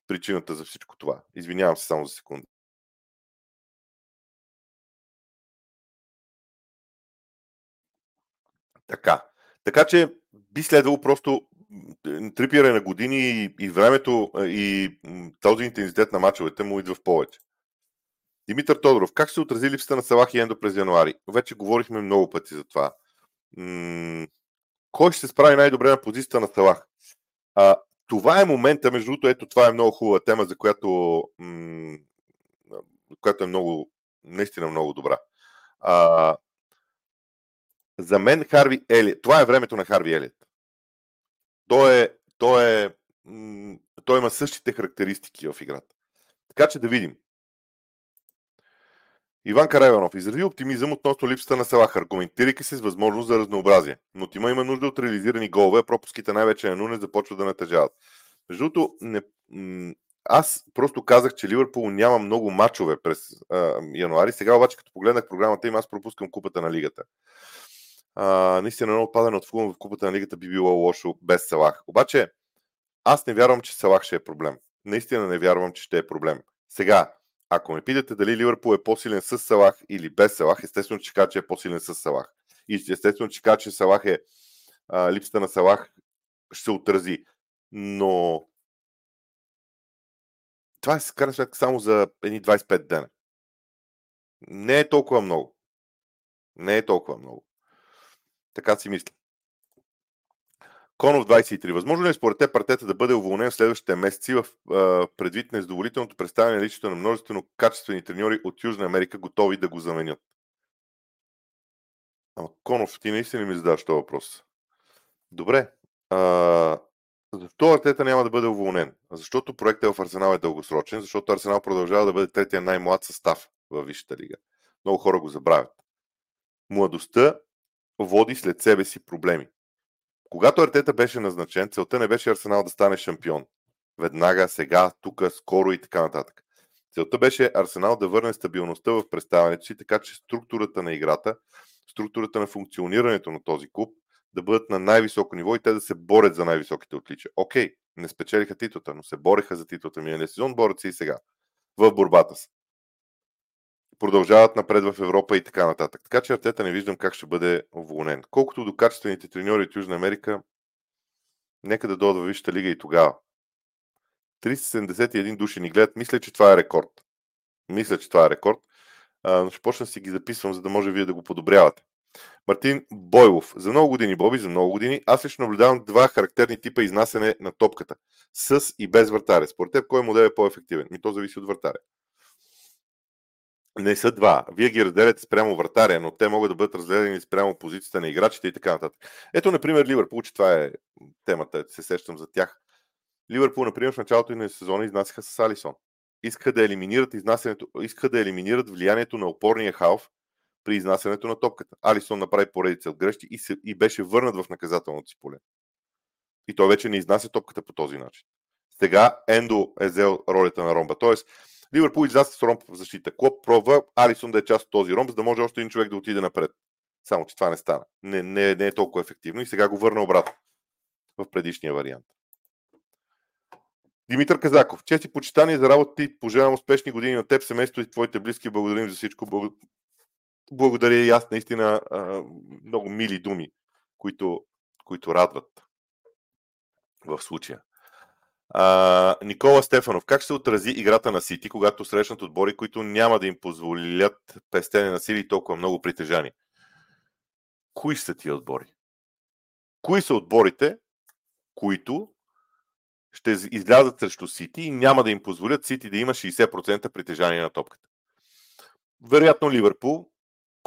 причината за всичко това. Извинявам се само за секунда. Така. Така че би следвало просто трипиране на години и, и времето и този интензитет на мачовете му идва в повече. Димитър Тодоров, как се отрази липсата на Салах и Ендо през януари? Вече говорихме много пъти за това. М- кой ще се справи най-добре на позицията на Салах? А, това е момента, между другото, ето това е много хубава тема, за която, м- която е много, наистина много добра. А, за мен Харви Елият, това е времето на Харви Елият. Той, е, той, е, той има същите характеристики в играта. Така че да видим. Иван Карайванов изрази оптимизъм относно липсата на Салах, аргументирайки се с възможност за разнообразие. Но Тима има нужда от реализирани голове, пропуските най-вече на Нуне започват да натежават. Между другото, не, аз просто казах, че Ливърпул няма много мачове през а, януари. Сега обаче, като погледнах програмата им, аз пропускам купата на лигата. Наистина едно отпадане от Фулъм в купата на лигата би било лошо без Салах. Обаче, аз не вярвам, че Салах ще е проблем. Наистина не вярвам, че ще е проблем. Сега, ако ме питате дали Ливърпул е по-силен с Салах или без Салах, естествено, че кажа, че е по-силен с Салах. И естествено, че кажа, че Салах е а, липсата на Салах ще се отрази. Но това е крайна сметка само за едни 25 дена. Не е толкова много. Не е толкова много. Така си мисля. Конов 23. Възможно ли е според те партета да бъде уволнен в следващите месеци в а, предвид на задоволителното представяне личното на множествено качествени треньори от Южна Америка, готови да го заменят? Ама, Конов, ти наистина ми задаваш този въпрос. Добре. А, защо Артета няма да бъде уволнен? Защото проектът в Арсенал е дългосрочен, защото Арсенал продължава да бъде третия най-млад състав във Висшата лига. Много хора го забравят. Младостта води след себе си проблеми. Когато Артета беше назначен, целта не беше Арсенал да стане шампион. Веднага, сега, тук, скоро и така нататък. Целта беше Арсенал да върне стабилността в представянето си, така че структурата на играта, структурата на функционирането на този клуб да бъдат на най-високо ниво и те да се борят за най-високите отличия. Окей, Не спечелиха титлата, но се бореха за титлата миналия сезон, борят се и сега в борбата си. Продължават напред в Европа и така нататък. Така че Артета не виждам как ще бъде уволнен. Колкото до качествените треньори от Южна Америка, нека да дойдат във Висшата лига и тогава. 371 души ни гледат. Мисля, че това е рекорд. Мисля, че това е рекорд. но ще почна си ги записвам, за да може вие да го подобрявате. Мартин Бойлов. За много години, Боби, за много години, аз лично наблюдавам два характерни типа изнасяне на топката. С и без вратаря. Според теб, кой модел е по-ефективен? Ми то зависи от вратаря. Не са два. Вие ги разделяте спрямо вратаря, но те могат да бъдат разделени спрямо позицията на играчите и така нататък. Ето, например, Ливърпул, че това е темата, се сещам за тях. Ливърпул, например, в началото на сезона изнасяха с Алисон. Искаха да елиминират изнасянето, искаха да елиминират влиянието на опорния халф при изнасянето на топката. Алисон направи поредица от грешки и, се, и беше върнат в наказателното си поле. И той вече не изнася топката по този начин. Сега Ендо е взел ролята на ромба. Тоест, Ливърпул изляза с ромб в защита. Клоп пробва Алисон да е част от този ромб, за да може още един човек да отиде напред. Само, че това не стана. Не, не, не е толкова ефективно и сега го върна обратно в предишния вариант. Димитър Казаков, чест и почитание за работа ти. Пожелавам успешни години на теб, семейство и твоите близки. Благодарим за всичко. Благодаря и аз наистина много мили думи, които, които радват в случая. А, Никола Стефанов, как се отрази играта на Сити, когато срещнат отбори, които няма да им позволят пестене на сили и толкова много притежание? Кои са тия отбори? Кои са отборите, които ще излязат срещу Сити и няма да им позволят Сити да има 60% притежание на топката? Вероятно Ливърпул,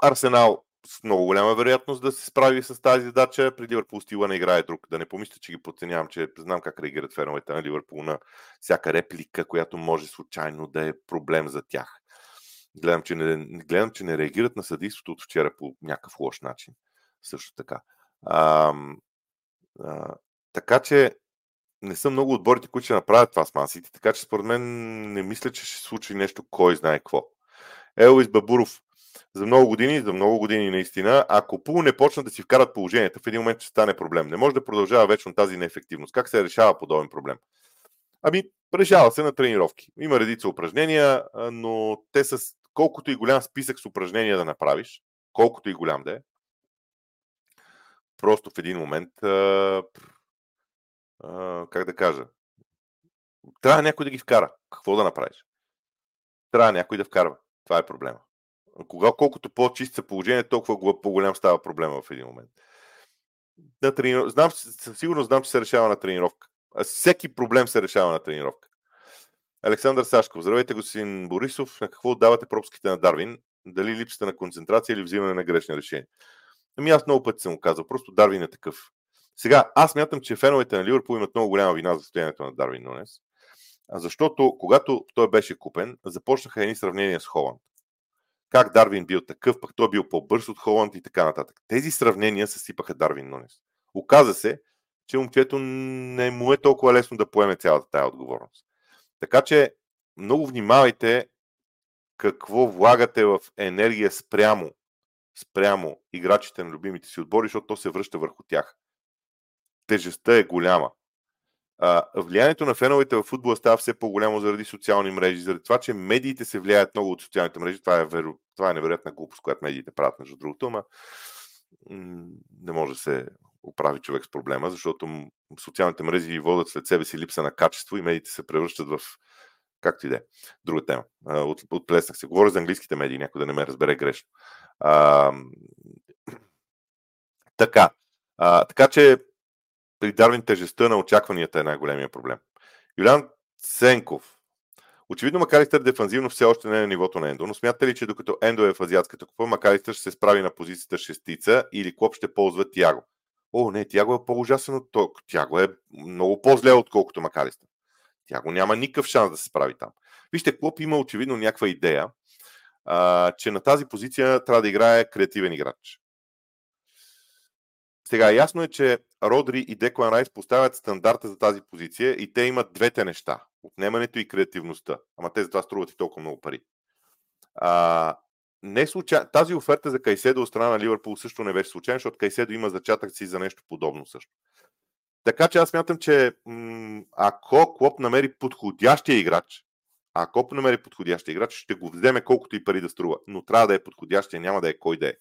Арсенал с много голяма вероятност да се справи с тази задача. При Ливърпул стила не играе друг. Да не помисля, че ги подценявам, че знам как реагират феновете на Ливърпул на всяка реплика, която може случайно да е проблем за тях. Гледам, че не, гледам, че не реагират на съдейството от вчера по някакъв лош начин. Също така. А, а, така че не са много отборите, които ще направят това с Мансити, така че според мен не мисля, че ще случи нещо, кой знае какво. Елвис Бабуров за много години, за много години наистина, ако Пул не почнат да си вкарат положението, в един момент ще стане проблем. Не може да продължава вечно тази неефективност. Как се решава подобен проблем? Ами, решава се на тренировки. Има редица упражнения, но те с колкото и голям списък с упражнения да направиш, колкото и голям да е, просто в един момент, а, а, как да кажа, трябва някой да ги вкара. Какво да направиш? Трябва някой да вкарва. Това е проблема. Кога, колкото по-чист са положение, толкова по-голям става проблема в един момент. На трениров... знам, със сигурност знам, че се решава на тренировка. Всеки проблем се решава на тренировка. Александър Сашков, здравейте господин Борисов. На какво отдавате пропуските на Дарвин? Дали липсата на концентрация или взимане на грешни решения? Ами аз много пъти съм го казал. Просто Дарвин е такъв. Сега, аз мятам, че феновете на Ливърпул имат много голяма вина за състоянието на Дарвин Нунес. Защото когато той беше купен, започнаха едни сравнения с Холанд как Дарвин бил такъв, пък той бил по-бърз от Холанд и така нататък. Тези сравнения съсипаха Дарвин Нунес. Оказа се, че момчето не му е толкова лесно да поеме цялата тая отговорност. Така че много внимавайте какво влагате в енергия спрямо, спрямо играчите на любимите си отбори, защото то се връща върху тях. Тежестта е голяма влиянието на феновете в футбола става все по-голямо заради социални мрежи, заради това, че медиите се влияят много от социалните мрежи. Това е, веро, това е невероятна глупост, която медиите правят, между другото, ама не може да се оправи човек с проблема, защото социалните мрежи водят след себе си липса на качество и медиите се превръщат в както и да е. Друга тема. От, отплеснах се. Говоря за английските медии, някой да не ме разбере грешно. А, така. А, така че при Дарвин тежестта на очакванията е най-големия проблем. Юлян Сенков. Очевидно Макалистър дефанзивно все още не е на нивото на Ендо, но смятате ли, че докато Ендо е в азиатската купа, Макалистър ще се справи на позицията шестица или Клоп ще ползва Тяго? О, не, Тяго е по-ужасен от той. Тяго е много по-зле, отколкото Макалистър. Тяго няма никакъв шанс да се справи там. Вижте, Клоп има очевидно някаква идея, а, че на тази позиция трябва да играе креативен играч. Сега, ясно е, че Родри и Деклан Райс поставят стандарта за тази позиция и те имат двете неща. Отнемането и креативността. Ама те за това струват и толкова много пари. А, не случа... Тази оферта за Кайседо от страна на Ливърпул също не беше случайна, защото Кайседо има зачатък си за нещо подобно също. Така че аз смятам, че м- ако Клоп намери подходящия играч, ако намери подходящия играч, ще го вземе колкото и пари да струва. Но трябва да е подходящия, няма да е кой да е.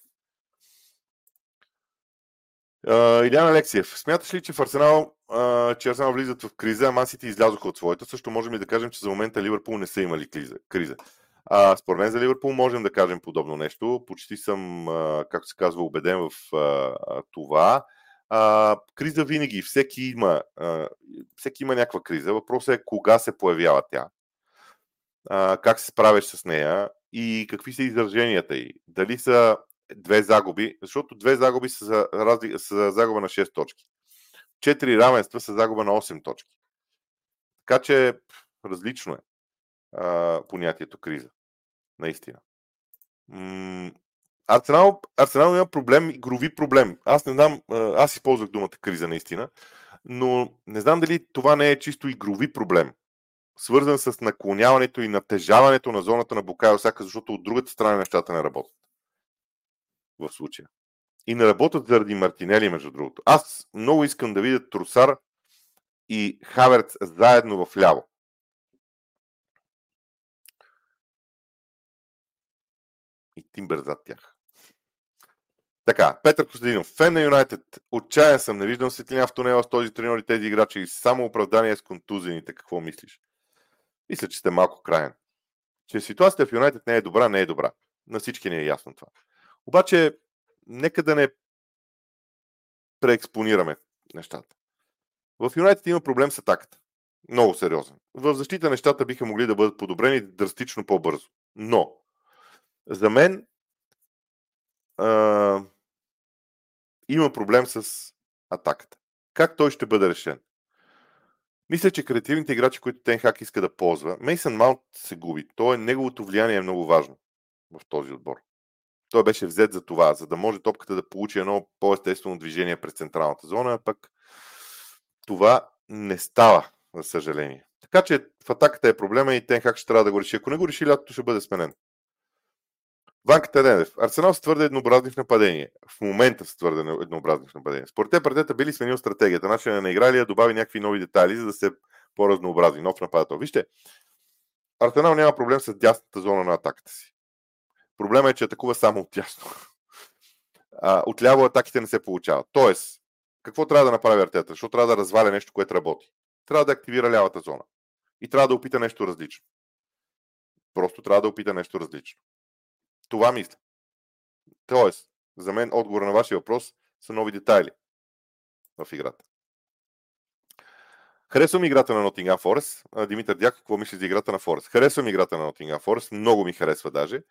Илян Алексиев, смяташ ли, че в Арсенал, uh, че Арсенал влизат в криза, а Масите излязоха от своята? Също можем и да кажем, че за момента Ливърпул не са имали криза. Uh, според мен за Ливърпул можем да кажем подобно нещо. Почти съм, както се казва, убеден в това. Криза винаги, всеки има, всеки има някаква криза. Въпросът е кога се появява тя, как се справяш с нея и какви са израженията й. Дали са две загуби, защото две загуби са, за, разли... са за загуба на 6 точки. Четири равенства са загуба на 8 точки. Така че различно е а, понятието криза. Наистина. Арсенал, Арсенал има проблем, игрови проблем. Аз не знам, аз използвах думата криза наистина, но не знам дали това не е чисто игрови проблем, свързан с наклоняването и натежаването на зоната на Букайо Сака, защото от другата страна нещата не работят в случая. И не работят заради Мартинели, между другото. Аз много искам да видя Трусар и Хаверц заедно в ляво. И Тимбер зад тях. Така, Петър Костадинов. Фен на Юнайтед. Отчаян съм. Не виждам светлина в тунела с този треньор и тези играчи. Само оправдание с контузените. Какво мислиш? Мисля, че сте малко крайен. Че ситуацията в Юнайтед не е добра, не е добра. На всички не е ясно това. Обаче, нека да не преекспонираме нещата. В Юнайтед има проблем с атаката. Много сериозен. В защита нещата биха могли да бъдат подобрени драстично по-бързо. Но, за мен а, има проблем с атаката. Как той ще бъде решен? Мисля, че креативните играчи, които Тенхак иска да ползва, Мейсън Маунт се губи. То е, неговото влияние е много важно в този отбор. Той беше взет за това, за да може топката да получи едно по-естествено движение през централната зона, а пък това не става, за съжаление. Така че в атаката е проблема и Тенхак ще трябва да го реши. Ако не го реши, лятото ще бъде сменен. Ванка Теденев. Арсенал са твърде еднообразни в нападение. В момента са твърде еднообразни в нападение. Според те, предета били сменил стратегията. Начинът на играли добави някакви нови детайли, за да се по-разнообразни. Нов нападател. Вижте, Арсенал няма проблем с дясната зона на атаката си. Проблема е, че атакува само от ясно. А, отляво атаките не се получават. Тоест, какво трябва да направи Артета? Защото трябва да разваля нещо, което работи. Трябва да активира лявата зона. И трябва да опита нещо различно. Просто трябва да опита нещо различно. Това мисля. Тоест, за мен отговор на вашия въпрос са нови детайли в играта. Харесвам играта на Nottingham Forest. Димитър Дяк, какво мислиш за играта на Форест? Харесвам играта на Nottingham Forest. Много ми харесва даже.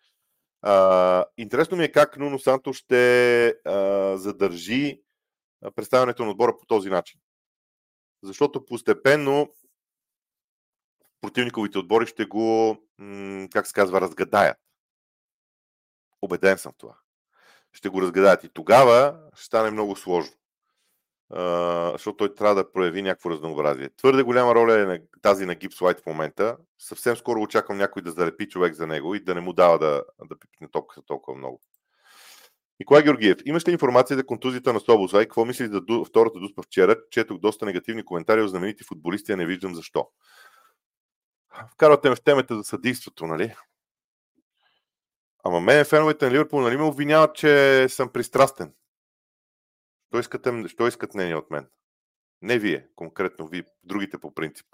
А, интересно ми е как Нуно Санто ще а, задържи представянето на отбора по този начин. Защото постепенно противниковите отбори ще го, как се казва, разгадаят. Обеден съм в това. Ще го разгадаят и тогава ще стане много сложно защото той трябва да прояви някакво разнообразие. Твърде голяма роля е на, тази на Гипс Лайт в момента. Съвсем скоро очаквам някой да залепи човек за него и да не му дава да, да пипне топката толкова много. Николай Георгиев, имаш ли информация за контузията на Слобозай? Какво мислиш за втората дуспа вчера? Четох доста негативни коментари от знаменити футболисти, а не виждам защо. Вкарвате в темата за съдейството, нали? Ама мен феновете на Ливърпул нали ме обвиняват, че съм пристрастен. Що искате, що искат мнение от мен? Не вие, конкретно вие, другите по принцип.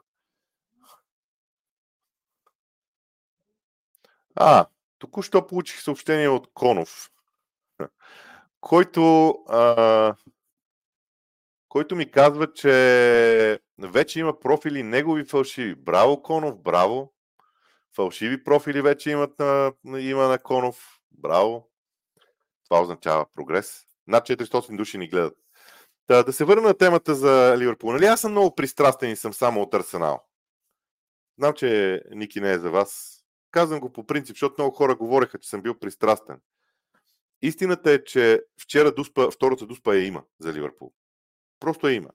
А, току-що получих съобщение от Конов, който, а, който ми казва, че вече има профили негови фалшиви. Браво, Конов, браво! Фалшиви профили вече имат на, има на Конов. Браво! Това означава прогрес. Над 400 души ни гледат. Да, да се върна на темата за Ливърпул. Нали аз съм много пристрастен и съм само от Арсенал. Знам, че Ники не е за вас. Казвам го по принцип, защото много хора говореха, че съм бил пристрастен. Истината е, че вчера дуспа, втората дуспа я има за Ливърпул. Просто я има.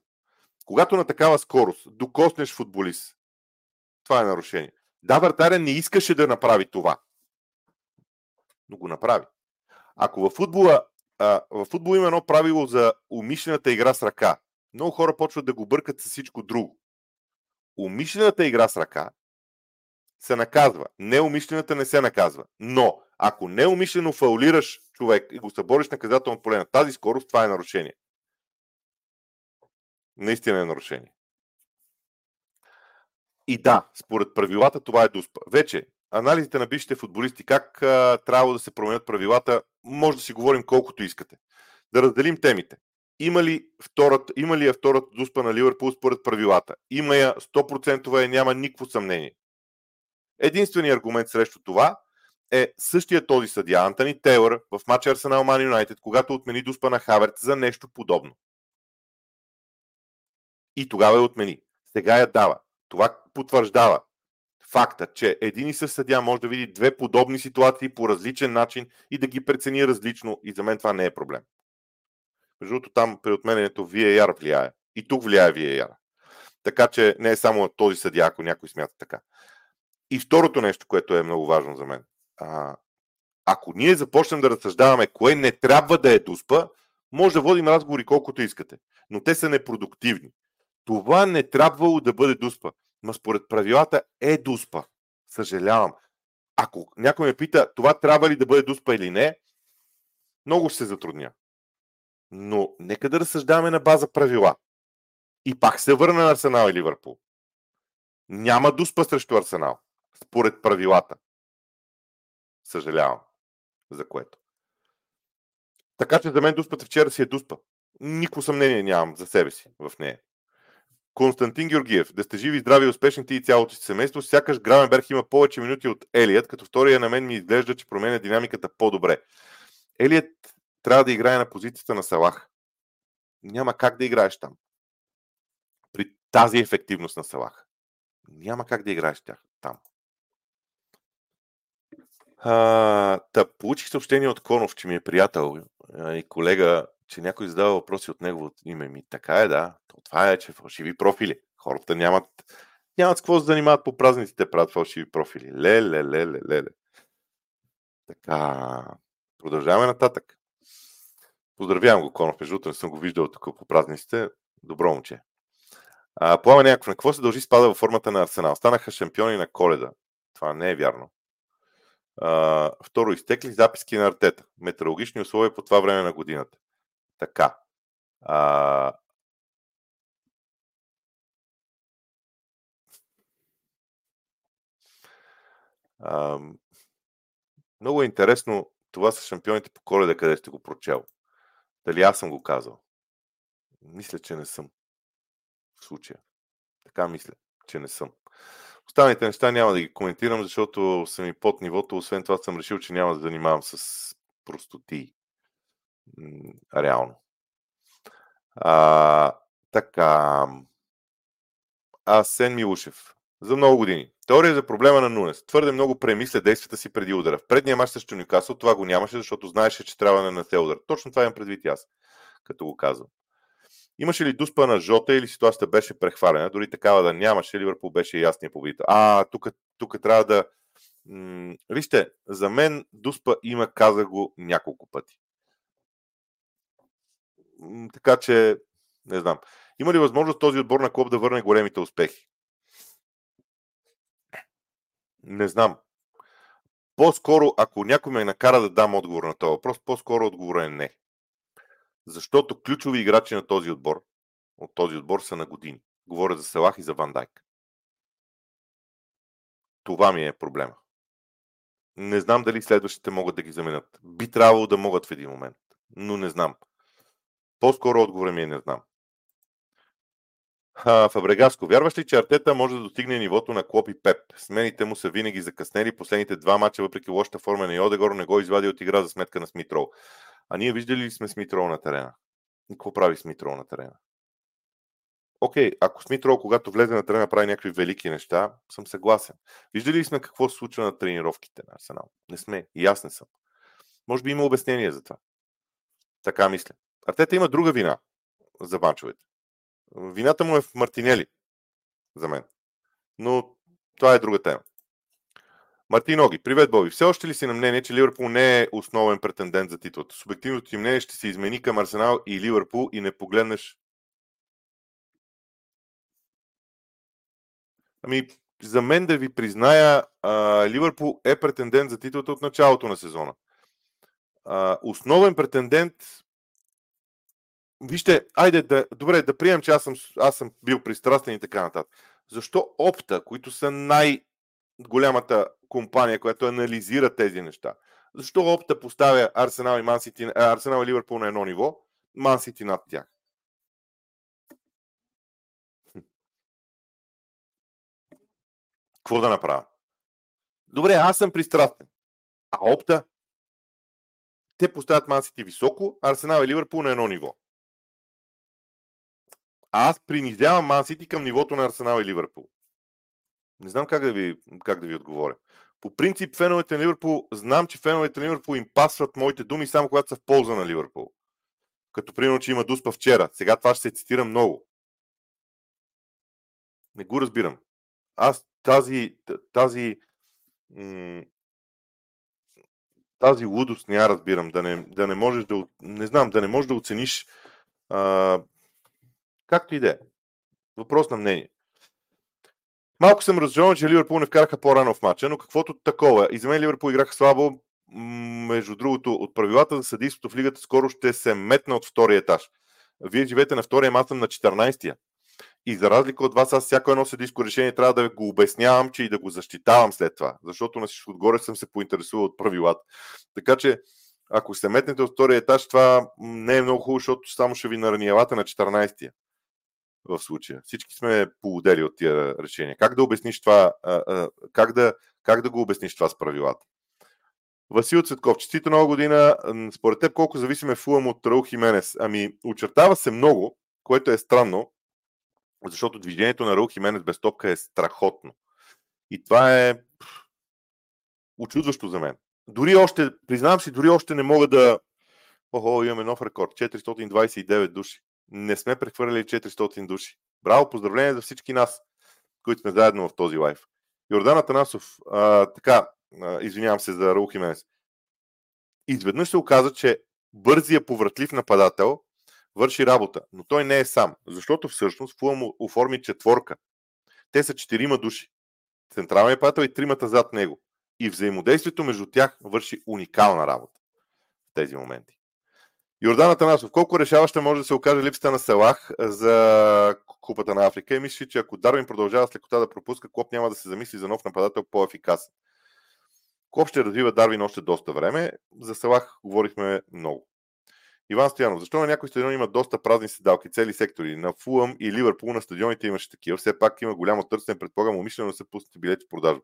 Когато на такава скорост докоснеш футболист, това е нарушение. Да, вратаря не искаше да направи това. Но го направи. Ако във футбола в футбол има едно правило за умишлената игра с ръка. много хора почват да го бъркат с всичко друго. Умишлената игра с ръка се наказва. Неумишлената не се наказва. Но, ако неумишлено фаулираш човек и го събориш наказателно поле на тази скорост, това е нарушение. Наистина е нарушение. И да, според правилата това е дуспа. Вече, анализите на бившите футболисти, как трябва да се променят правилата, може да си говорим колкото искате. Да разделим темите. Има ли, втората, има ли е втората дуспа на Ливърпул според правилата? Има я 100% е, няма никакво съмнение. Единственият аргумент срещу това е същия този съдия Антони Тейлър в матча Арсенал Ман Юнайтед, когато отмени дуспа на Хаверт за нещо подобно. И тогава я отмени. Сега я дава. Това потвърждава факта, че един и същ съдя може да види две подобни ситуации по различен начин и да ги прецени различно. И за мен това не е проблем. Между другото, там при отменянето VAR влияе. И тук влияе VAR. Така че не е само този съдя, ако някой смята така. И второто нещо, което е много важно за мен. А, ако ние започнем да разсъждаваме кое не трябва да е дуспа, може да водим разговори колкото искате. Но те са непродуктивни. Това не трябвало да бъде дуспа. Но според правилата е дуспа. Съжалявам. Ако някой ме пита това трябва ли да бъде дуспа или не, много се затрудня. Но нека да разсъждаваме на база правила. И пак се върна на Арсенал и Ливърпул. Няма дуспа срещу Арсенал. Според правилата. Съжалявам. За което. Така че за мен дуспата вчера си е дуспа. Никакво съмнение нямам за себе си в нея. Константин Георгиев. Да сте живи, здрави успешни ти и цялото си семейство. Сякаш Граменберг има повече минути от Елият, като втория на мен ми изглежда, че променя динамиката по-добре. Елият трябва да играе на позицията на Салах. Няма как да играеш там. При тази ефективност на Салах. Няма как да играеш тях там. А, та, получих съобщение от Конов, че ми е приятел и колега, че някой задава въпроси от негово име ми. Така е, да. Това е, че фалшиви профили. Хората нямат, нямат с какво да занимават по празниците, правят фалшиви профили. Леле, леле, леле. Така, продължаваме нататък. Поздравявам го, Конов, между не съм го виждал тук по празниците. Добро момче. Плава някакво. На какво се дължи спада във формата на Арсенал? Станаха шампиони на коледа. Това не е вярно. А, второ, изтекли записки на артета. Метеорологични условия по това време на годината. Така. А, а, много е интересно това са шампионите по коледа, къде сте го прочел. Дали аз съм го казал? Мисля, че не съм. В случая. Така мисля, че не съм. Останалите неща няма да ги коментирам, защото съм и под нивото. Освен това съм решил, че няма да занимавам с простоти. Реално. А, така. Асен Милушев. За много години. Теория за проблема на Нунес. Твърде много премисля действията си преди удара. В предния мач срещу Нюкасъл това го нямаше, защото знаеше, че трябва да нанесе удар. Точно това имам предвид аз, като го казвам. Имаше ли дуспа на Жота или ситуацията беше прехвалена? Дори такава да нямаше, Ливърпул беше ясния победител. А, тук, тук трябва да... М- вижте, за мен дуспа има, каза го няколко пъти. Така че, не знам. Има ли възможност този отбор на клуб да върне големите успехи? Не знам. По-скоро, ако някой ме накара да дам отговор на този въпрос, по-скоро отговор е не. Защото ключови играчи на този отбор, от този отбор са на години. Говоря за Селах и за Ван Дайк. Това ми е проблема. Не знам дали следващите могат да ги заменят. Би трябвало да могат в един момент, но не знам. По-скоро отговора ми е не знам. Фабрегаско, вярваш ли, че Артета може да достигне нивото на Клоп и Пеп? Смените му са винаги закъснели. Последните два мача, въпреки лошата форма на Йодегор, не го извади от игра за сметка на Смитрол. А ние виждали ли сме Смитрол на терена? И какво прави Смитрол на терена? Окей, ако Смитрол, когато влезе на терена, прави някакви велики неща, съм съгласен. Виждали ли сме какво се случва на тренировките на Арсенал? Не сме. И аз не съм. Може би има обяснение за това. Така мисля. Артета има друга вина за банчовете. Вината му е в Мартинели, за мен. Но това е друга тема. Мартин Оги, привет, Боби. Все още ли си на мнение, че Ливърпул не е основен претендент за титлата? Субективното ти мнение ще се измени към Арсенал и Ливърпул и не погледнеш... Ами, за мен да ви призная, Ливърпул е претендент за титлата от началото на сезона. Основен претендент Вижте, айде да. Добре, да приемем, че аз съм, аз съм бил пристрастен и така нататък. Защо Опта, които са най-голямата компания, която анализира тези неща, защо Опта поставя Арсенал и Мансити, Арсенал и Ливърпул на едно ниво, Мансити над тях? Какво да направя? Добре, аз съм пристрастен. А Опта? Те поставят Мансити високо, Арсенал и Ливърпул на едно ниво. Аз принизявам Мансити към нивото на Арсенал и Ливърпул. Не знам как да ви, как да ви отговоря. По принцип, феновете на Ливърпул, знам, че феновете на Ливърпул им пасват моите думи само когато са в полза на Ливърпул. Като примерно, че има Дуспа вчера. Сега това ще се цитира много. Не го разбирам. Аз тази, тази, тази лудост не я разбирам. Да не, да не можеш да, не знам, да не можеш да оцениш а, както и да е. Въпрос на мнение. Малко съм разжален, че Ливърпул не вкараха по-рано в матча, но каквото такова. И за мен Ливърпул играха слабо. Между другото, от правилата за съдейството в лигата скоро ще се метна от втория етаж. Вие живеете на втория, аз съм на 14-я. И за разлика от вас, аз всяко едно съдийско решение трябва да го обяснявам, че и да го защитавам след това. Защото на всичко отгоре съм се поинтересувал от правилата. Така че, ако се метнете от втория етаж, това не е много хубаво, защото само ще ви нарани на 14-я в случая. Всички сме полудели от тия решения. Как да обясниш това? Как да, как да го обясниш това с правилата? Васил Цветков, честита нова година. Според теб колко зависиме Фулъм от Раул Хименес? Ами, очертава се много, което е странно, защото движението на Раул Хименес без топка е страхотно. И това е очудващо за мен. Дори още, признавам си, дори още не мога да... Охо, имаме нов рекорд. 429 души. Не сме прехвърляли 400 души. Браво, поздравление за всички нас, които сме заедно в този лайф. Йордан Атанасов, а, така, а, извинявам се за Раул Хименес. Изведнъж се оказа, че бързия повратлив нападател върши работа. Но той не е сам, защото всъщност Фулъм оформи четворка. Те са четирима души. Централният пател и тримата зад него. И взаимодействието между тях върши уникална работа в тези моменти. Йордан Атанасов, колко решаваща може да се окаже липсата на Салах за Купата на Африка и мисли, че ако Дарвин продължава с лекота да пропуска, Клоп няма да се замисли за нов нападател по-ефикасен. Клоп ще развива Дарвин още доста време. За Салах говорихме много. Иван Стоянов, защо на някои стадиони има доста празни седалки, цели сектори? На Фулъм и Ливърпул на стадионите имаше такива. Все пак има голямо търсене, предполагам, умишлено се пуснати билети в продажба.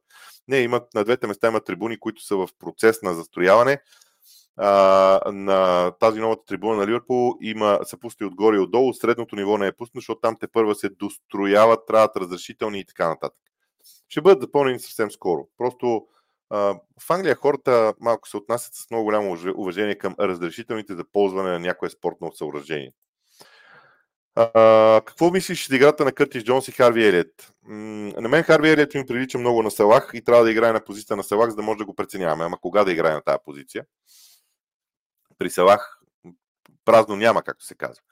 Не, имат, на двете места има трибуни, които са в процес на застрояване. А, на тази новата трибуна на Ливърпул има, са пусти отгоре и отдолу. Средното ниво не е пуснато, защото там те първа се дострояват, трябват разрешителни и така нататък. Ще бъдат запълнени съвсем скоро. Просто в Англия хората малко се отнасят с много голямо уважение към разрешителните за ползване на някое спортно съоръжение. А, какво мислиш за играта на Къртис Джонс и Харви Елият? На мен Харви Елият ми прилича много на Салах и трябва да играе на позиция на Салах, за да може да го преценяваме. Ама кога да играе на тази позиция? При Салах празно няма, както се казва.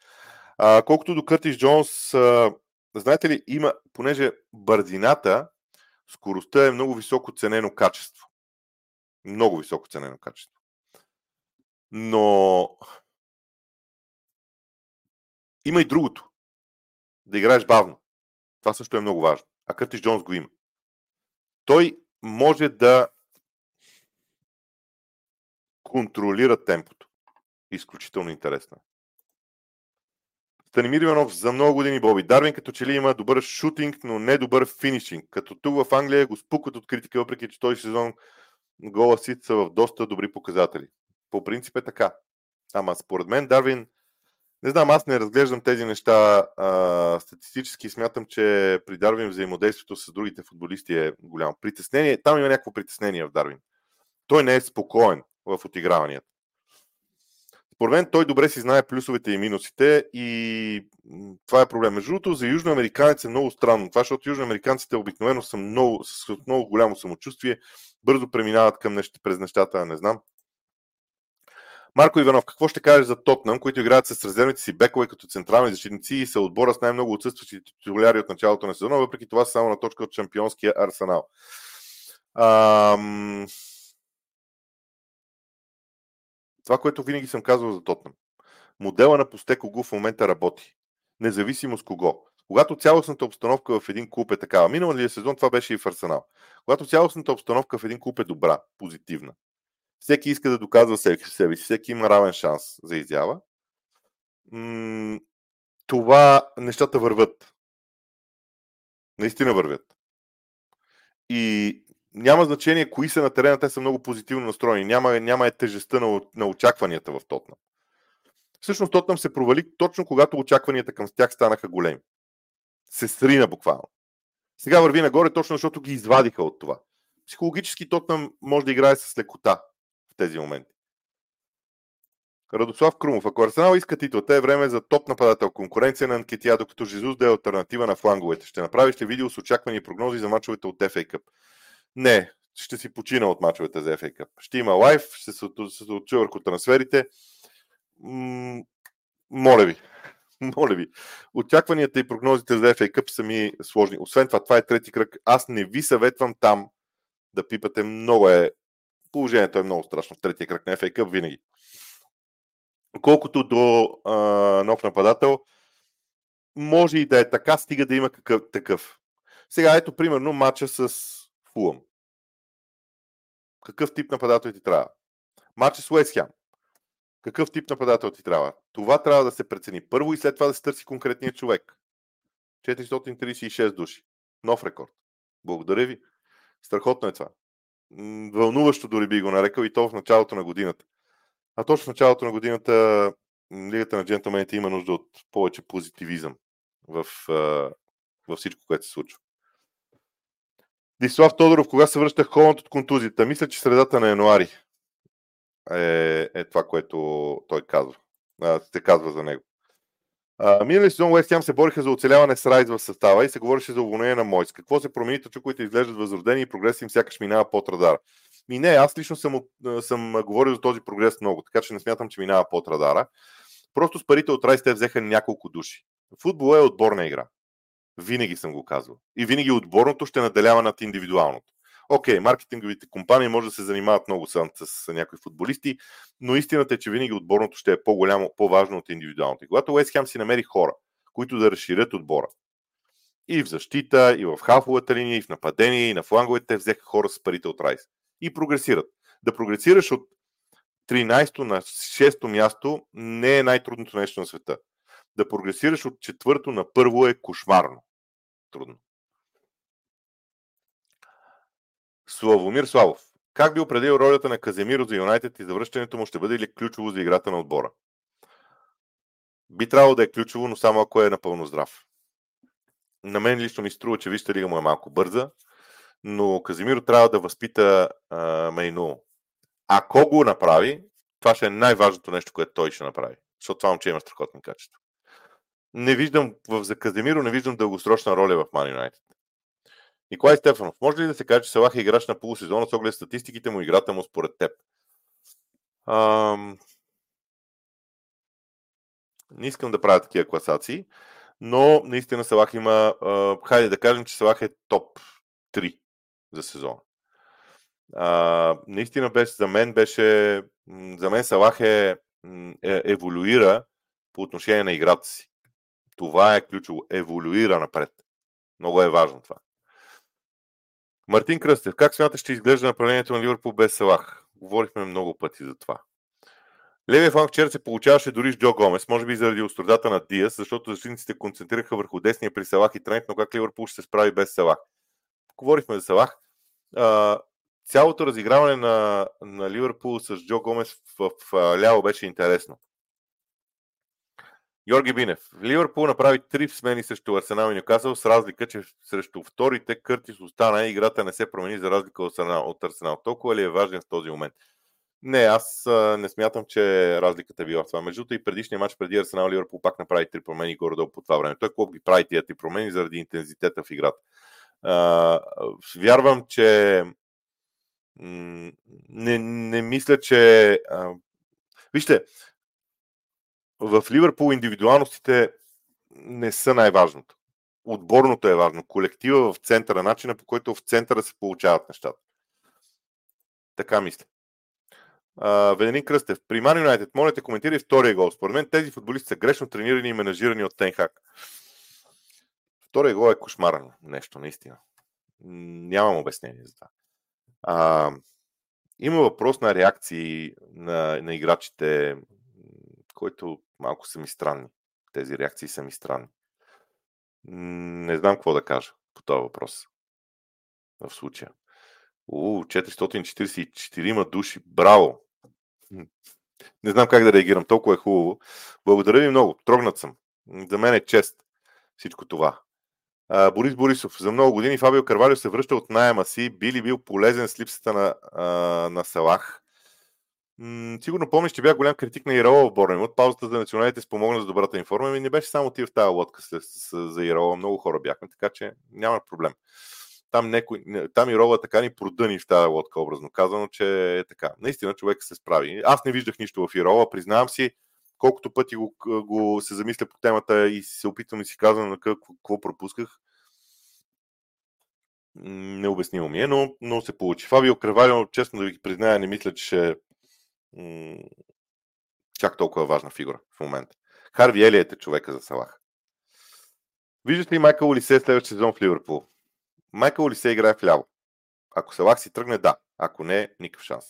А, колкото до Къртис Джонс, а, знаете ли, има, понеже бързината скоростта е много високо ценено качество. Много високо ценено качество. Но има и другото. Да играеш бавно. Това също е много важно. А Къртис Джонс го има. Той може да контролира темпото. Изключително интересно. Станимир Иванов за много години Боби. Дарвин като че ли има добър шутинг, но не добър финишинг. Като тук в Англия го спукват от критика, въпреки че този сезон гола сит са в доста добри показатели. По принцип е така. Ама според мен Дарвин, не знам, аз не разглеждам тези неща а, статистически. Смятам, че при Дарвин взаимодействието с другите футболисти е голямо. Притеснение, там има някакво притеснение в Дарвин. Той не е спокоен в отиграванията. Според мен той добре си знае плюсовете и минусите и това е проблем. Между другото, за южноамериканец е много странно. Това, защото южноамериканците обикновено са много, с много голямо самочувствие, бързо преминават към неща, през нещата, не знам. Марко Иванов, какво ще кажеш за Тотнам, които играят с резервните си бекове като централни защитници и са отбора с най-много отсъстващи титуляри от началото на сезона, въпреки това са само на точка от шампионския арсенал. Ам... Това, което винаги съм казвал за Тотнам. Модела на Постекогу в момента работи. Независимо с кого. Когато цялостната обстановка в един клуб е такава, миналия сезон това беше и в Арсенал. Когато цялостната обстановка в един клуб е добра, позитивна, всеки иска да доказва себе си, всеки има равен шанс за изява, това нещата върват. Наистина вървят. И няма значение кои са на терена, те са много позитивно настроени. Няма, няма е тежестта на, на очакванията в Тотнам. Всъщност Тотнам се провали точно когато очакванията към тях станаха големи. Се срина буквално. Сега върви нагоре точно защото ги извадиха от това. Психологически Тотнам може да играе с лекота в тези моменти. Радослав Крумов. Ако Арсенал иска титул, те е време за топ нападател. Конкуренция на Анкетия, докато Жизус да е альтернатива на фланговете. Ще направиш ли видео с очаквани прогнози за мачовете от FA Cup? Не, ще си почина от мачовете за FA Cup. Ще има лайв, ще се, се отчува върху трансферите. М- моля ви, моля ви. Очакванията и прогнозите за FA Cup са ми сложни. Освен това, това е трети кръг. Аз не ви съветвам там да пипате. Много е Положението е много страшно в третия кръг на FA Cup винаги. Колкото до а, нов нападател, може и да е така, стига да има какъв, такъв. Сега ето примерно матча с Фулъм. Какъв тип нападател ти трябва? Матча с Уестхем. Какъв тип нападател ти трябва? Това трябва да се прецени първо и след това да се търси конкретния човек. 436 души. Нов рекорд. Благодаря ви. Страхотно е това вълнуващо дори би го нарекал и то в началото на годината. А точно в началото на годината Лигата на джентълмените има нужда от повече позитивизъм в, във всичко, което се случва. Дислав Тодоров, кога се връща Холанд от контузията? Мисля, че средата на януари е, е това, което той казва. А, се казва за него. Минали сезон Уест Хем се бориха за оцеляване с Райз в състава и се говореше за уволнение на Мойс. Какво се промени, точно които изглеждат възродени и прогрес им сякаш минава под радара? Ми не, аз лично съм, съм говорил за този прогрес много, така че не смятам, че минава под радара. Просто с парите от Райс те взеха няколко души. Футбол е отборна игра. Винаги съм го казвал. И винаги отборното ще наделява над индивидуалното. Окей, okay, маркетинговите компании може да се занимават много с, с някои футболисти, но истината е, че винаги отборното ще е по-голямо, по-важно от индивидуалното. И когато Уест Хем си намери хора, които да разширят отбора, и в защита, и в хафовата линия, и в нападение, и на фланговете, те взеха хора с парите от Райс. И прогресират. Да прогресираш от 13 на 6 място не е най-трудното нещо на света. Да прогресираш от четвърто на първо е кошмарно. Трудно. Славомир Славов. Как би определил ролята на Каземиро за Юнайтед и завръщането му ще бъде ли ключово за играта на отбора? Би трябвало да е ключово, но само ако е напълно здрав. На мен лично ми струва, че Вижте лига му е малко бърза, но Каземиро трябва да възпита а, Мейно. Ако го направи, това ще е най-важното нещо, което той ще направи. Защото това момче има страхотни качества. Не виждам, за Каземиро не виждам дългосрочна роля в Ман Юнайтед. Николай Стефанов, може ли да се каже, че Салах е играч на полусезона с оглед статистиките му, играта му според теб? Ам... Не искам да правя такива класации, но наистина Салах има, а, хайде да кажем, че Салах е топ 3 за сезона. А, наистина беше, за мен беше, за мен Салах е, е, еволюира по отношение на играта си. Това е ключово. Еволюира напред. Много е важно това. Мартин Кръстев, как смяташ, ще изглежда направлението на Ливърпул без Салах? Говорихме много пъти за това. Левия фланг вчера се получаваше дори с Джо Гомес, може би заради остродата на Диас, защото защитниците концентрираха върху десния при Салах и Трент, но как Ливърпул ще се справи без Салах? Говорихме за Салах. Цялото разиграване на, на Ливърпул с Джо Гомес в, в, в ляво беше интересно. Йорги Бинев. Ливърпул направи три смени срещу Арсенал и Нюкасъл с разлика, че срещу вторите Къртис остана и играта не се промени за разлика от Арсенал. От Арсенал. Толкова ли е важен в този момент? Не, аз не смятам, че разликата е била в това. Между другото и предишния матч преди Арсенал Ливърпул пак направи три промени горе-долу по това време. Той клуб ги прави тия три промени заради интензитета в играта. А, вярвам, че не, не мисля, че а, Вижте, в Ливърпул индивидуалностите не са най-важното. Отборното е важно. Колектива в центъра, начина по който в центъра се получават нещата. Така мисля. Венелин Кръстев. При Ман Юнайтед, моля те коментирай втория гол. Според мен тези футболисти са грешно тренирани и менажирани от Тенхак. Втория гол е кошмарно нещо, наистина. Нямам обяснение за това. А, има въпрос на реакции на, на играчите, които малко са ми странни. Тези реакции са ми странни. Не знам какво да кажа по този въпрос. В случая. У, 444 души. Браво! Не знам как да реагирам. Толкова е хубаво. Благодаря ви много. Трогнат съм. За мен е чест всичко това. А, Борис Борисов. За много години Фабио Карвалио се връща от найема си. Би ли бил полезен с липсата на, а, на Салах? Сигурно помниш, че бях голям критик на Ираола в Борнемот. Паузата за националите спомогна за добрата информа. Ами не беше само ти в тази лодка с, с, за Ираола. Много хора бяхме, така че няма проблем. Там, некой, там Ирова така ни продъни в тази лодка, образно казано, че е така. Наистина човек се справи. Аз не виждах нищо в Ирова, признавам си колкото пъти го, го се замисля по темата и се опитвам и си казвам на какво, какво пропусках, необяснимо ми е, но, но се получи. Фабио Кревалио, честно да ви призная, не мисля, че ще м- чак толкова важна фигура в момента. Харви Елият е човека за Салах. Виждате ли Майкъл Олисе следващия сезон в Ливърпул? Майкъл Олисе играе в ляво. Ако Салах си тръгне, да. Ако не, никакъв шанс.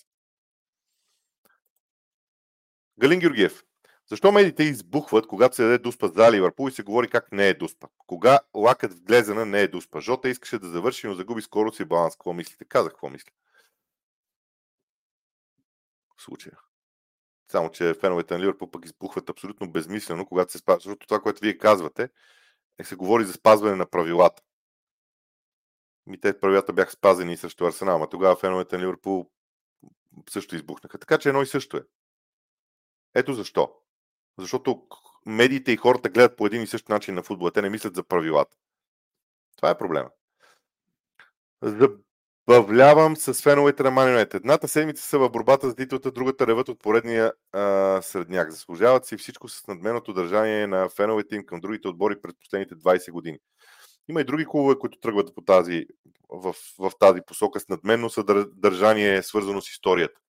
Галин Георгиев. Защо медиите избухват, когато се даде дуспа за Ливърпул и се говори как не е дуспа? Кога лакът в глезена не е дуспа? Жота искаше да завърши, но загуби скорост и баланс. Какво мислите? Казах какво мисля. Случая. Само, че феновете на Ливърпул пък избухват абсолютно безмислено, когато се спазва. Защото това, което вие казвате, е се говори за спазване на правилата. Ми те правилата бяха спазени и срещу Арсенал, а тогава феновете на Ливърпул също избухнаха. Така че едно и също е. Ето защо. Защото медиите и хората гледат по един и същ начин на футбола. Те не мислят за правилата. Това е проблема. Забавлявам с феновете на Man Едната седмица са в борбата за титлата, другата ревът от поредния а, средняк. Заслужават си всичко с надменото държание на феновете им към другите отбори през последните 20 години. Има и други клубове, които тръгват по тази, в, в тази посока с надменно съдържание, свързано с историята.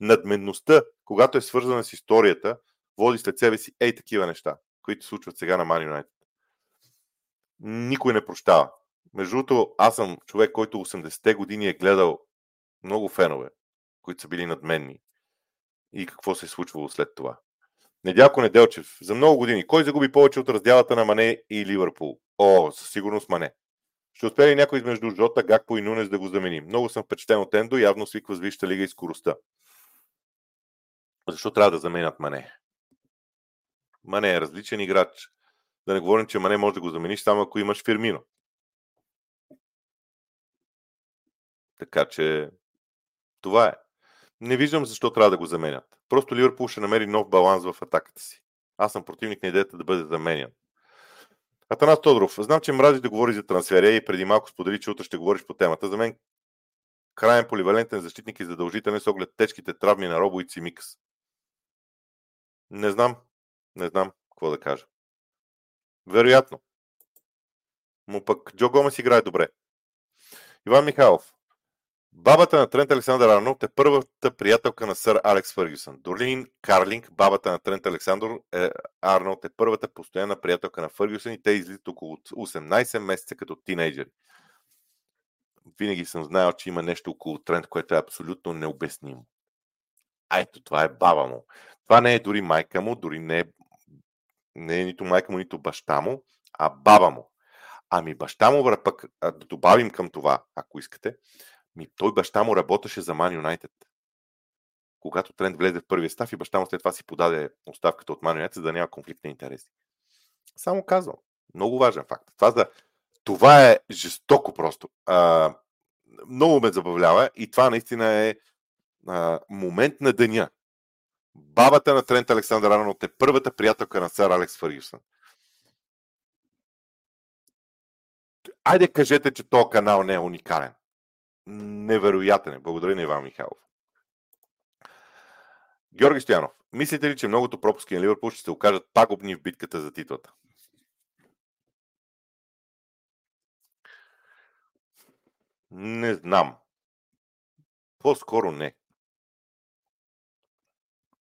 Надменността, когато е свързана с историята, води след себе си ей такива неща, които случват сега на Man United. Никой не прощава. Между другото, аз съм човек, който 80-те години е гледал много фенове, които са били надменни. И какво се е случвало след това. Недялко Неделчев. За много години. Кой загуби повече от разделата на Мане и Ливърпул? О, със сигурност Мане. Ще успее ли някой между Жота, Гакпо и Нунес да го замени? Много съм впечатлен от Ендо, явно свиква с Висшата лига и скоростта. Защо трябва да заменят Мане? Мане е различен играч. Да не говорим, че Мане може да го замениш само ако имаш Фирмино. Така че това е. Не виждам защо трябва да го заменят. Просто Ливърпул ще намери нов баланс в атаката си. Аз съм противник на идеята да бъде заменен. Атанас Тодоров, знам, че мрази да говори за трансферия и преди малко сподели, че утре ще говориш по темата. За мен краен поливалентен защитник и задължителен с оглед тежките травми на Робо и Цимикс. Не знам. Не знам какво да кажа. Вероятно. Но пък Джо Гомес играе добре. Иван Михайлов. Бабата на Трент Александър Арнолд е първата приятелка на сър Алекс Фъргюсън. Дорлин Карлинг, бабата на Трент Александър е, Арнолд е първата постоянна приятелка на Фъргюсън и те излизат около 18 месеца като тинейджери. Винаги съм знаел, че има нещо около Трент, което е абсолютно необяснимо. А ето, това е баба му. Това не е дори майка му, дори не е, не е нито майка му, нито баща му, а баба му. Ами баща му, пък да добавим към това, ако искате, ми, той баща му работеше за Man United. Когато Трент влезе в първия став и баща му след това си подаде оставката от Man United, за да няма конфликт на интереси. Само казвам. Много важен факт. Това, за... това е жестоко просто. А, много ме забавлява и това наистина е а, момент на деня. Бабата на Трент Александър Арнолд е първата приятелка на сър Алекс Фъргюсън. Айде кажете, че този канал не е уникален невероятен е. Благодаря на Иван Михайлов. Георги Стоянов. Мислите ли, че многото пропуски на Ливърпул ще се окажат пагубни в битката за титлата? Не знам. По-скоро не.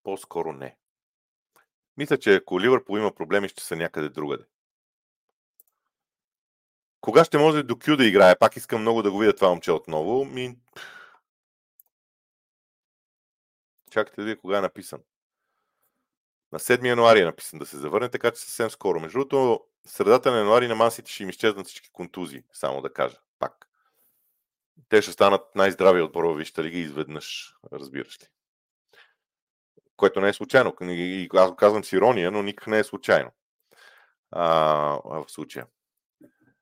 По-скоро не. Мисля, че ако Ливърпул има проблеми, ще са някъде другаде. Кога ще може до Кю да играе? Пак искам много да го видя това момче отново. Ми... Чакайте да видя кога е написан. На 7 януари е написан да се завърне, така че съвсем скоро. Между другото, средата на януари на масите ще им изчезнат всички контузии, само да кажа. Пак. Те ще станат най-здрави отбор в Висшата лига изведнъж, разбираш ли. Което не е случайно. И аз го казвам с ирония, но никак не е случайно. А, в случая.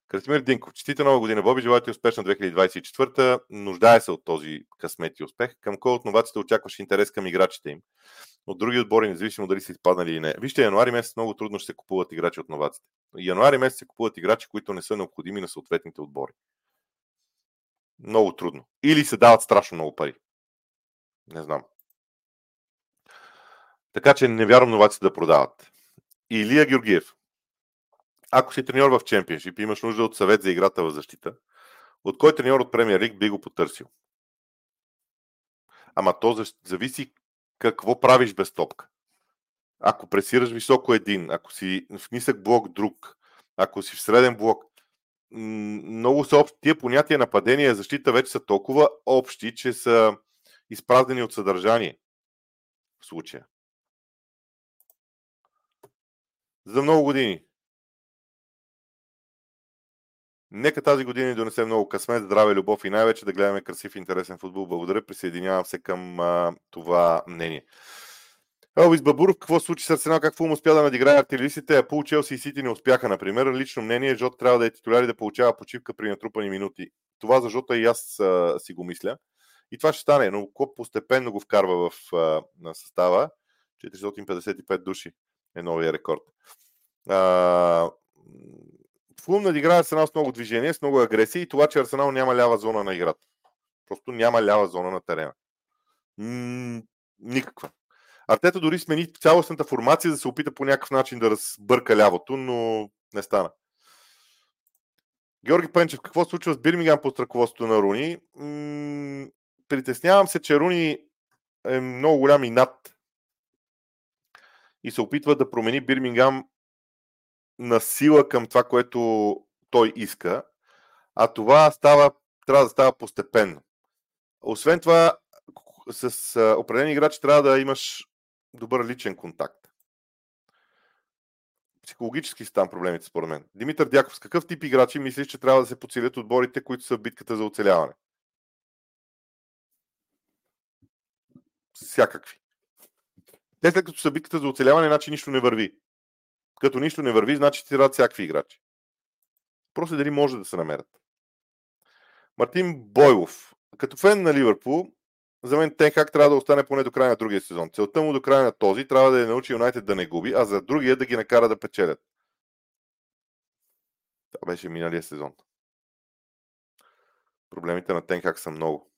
Красимир Динков, честита нова година, Боби, желая ти успешна 2024. Нуждае се от този късмет и успех. Към кой от новаците очакваш интерес към играчите им? От други отбори, независимо дали са изпаднали или не. Вижте, януари месец много трудно ще се купуват играчи от новаците. Януари месец се купуват играчи, които не са необходими на съответните отбори. Много трудно. Или се дават страшно много пари. Не знам. Така че не вярвам новаците да продават. Илия Георгиев. Ако си треньор в чемпионшип и имаш нужда от съвет за играта в защита, от кой треньор от премиер лиг би го потърсил? Ама то зависи какво правиш без топка. Ако пресираш високо един, ако си в нисък блок друг, ако си в среден блок, много са общи. Тия понятия нападение и защита вече са толкова общи, че са изпразнени от съдържание в случая. За много години Нека тази година ни донесе много късмет, здраве, любов и най-вече да гледаме красив и интересен футбол. Благодаря, присъединявам се към а, това мнение. Елвис Бабуров, какво случи с Арсенал, как Фулм успя да надиграе артилеристите, а Пул, Челси и Сити не успяха, например. Лично мнение, Жот трябва да е титуляр и да получава почивка при натрупани минути. Това за Жота и аз а, си го мисля. И това ще стане, но Клоп постепенно го вкарва в а, на състава. 455 души е новия рекорд. А, Фулм надиграе Арсенал с много движение, с много агресия и това, че Арсенал няма лява зона на играта. Просто няма лява зона на терена. М- никаква. Артета дори смени цялостната формация, да се опита по някакъв начин да разбърка лявото, но не стана. Георги Пенчев, какво се случва с Бирмингам под ръководството на Руни? М- притеснявам се, че Руни е много голям и над и се опитва да промени Бирмингам на сила към това, което той иска, а това става, трябва да става постепенно. Освен това, с определени играчи трябва да имаш добър личен контакт. Психологически са там проблемите, според мен. Димитър Дяков, с какъв тип играчи мислиш, че трябва да се подсилят отборите, които са в битката за оцеляване? Всякакви. Те след като са битката за оцеляване, значи нищо не върви. Като нищо не върви, значи ти трябват всякакви играчи. Просто дали може да се намерят. Мартин Бойлов. Като фен на Ливърпул, за мен как трябва да остане поне до края на другия сезон. Целта му до края на този трябва да е научи Юнайтед да не губи, а за другия да ги накара да печелят. Това беше миналия сезон. Проблемите на Тенхак са много.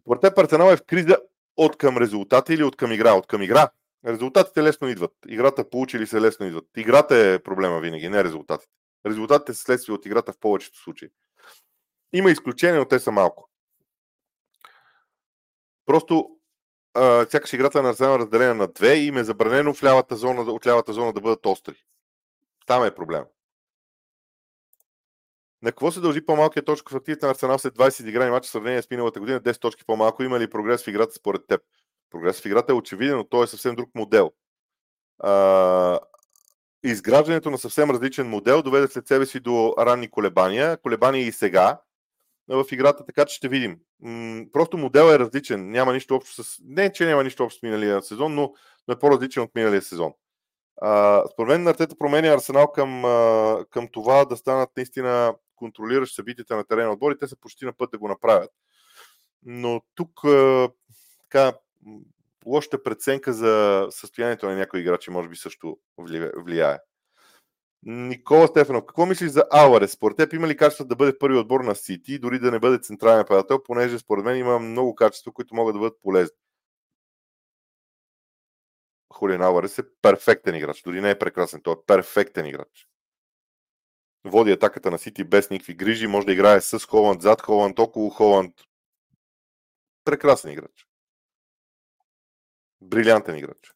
Според теб Арсенал е в криза от към резултата или от към игра? От към игра. Резултатите лесно идват. Играта получили се лесно идват. Играта е проблема винаги, не резултатите. Резултатите са следствие от играта в повечето случаи. Има изключения, но те са малко. Просто сякаш играта на Арсенал е разделена на две и им е забранено в лявата зона, от лявата зона да бъдат остри. Там е проблем. На какво се дължи по-малкият в активите на Арсенал след 20 играни мача в сравнение с миналата година, 10 точки по-малко? Има ли прогрес в играта според теб? Прогрес в играта е очевиден, но той е съвсем друг модел. А, изграждането на съвсем различен модел доведе след себе си до ранни колебания. Колебания и сега в играта, така че ще видим. М- просто модел е различен. Няма нищо общо с... Не, че няма нищо общо с миналия сезон, но, но е по-различен от миналия сезон. Според мен Артета променя Арсенал към, а, към това да станат наистина контролиращ събитията на терена отбори. Те са почти на път да го направят. Но тук а, така, лошата преценка за състоянието на някои играчи може би също влияе. Никола Стефанов, какво мислиш за Аларес? Според теб има ли качество да бъде първи отбор на Сити, дори да не бъде централен нападател, понеже според мен има много качества, които могат да бъдат полезни. Хулиан Алварес е перфектен играч. Дори не е прекрасен, той е перфектен играч. Води атаката на Сити без никакви грижи, може да играе с Холанд, зад Холанд, около Холанд. Прекрасен играч. Брилянтен играч.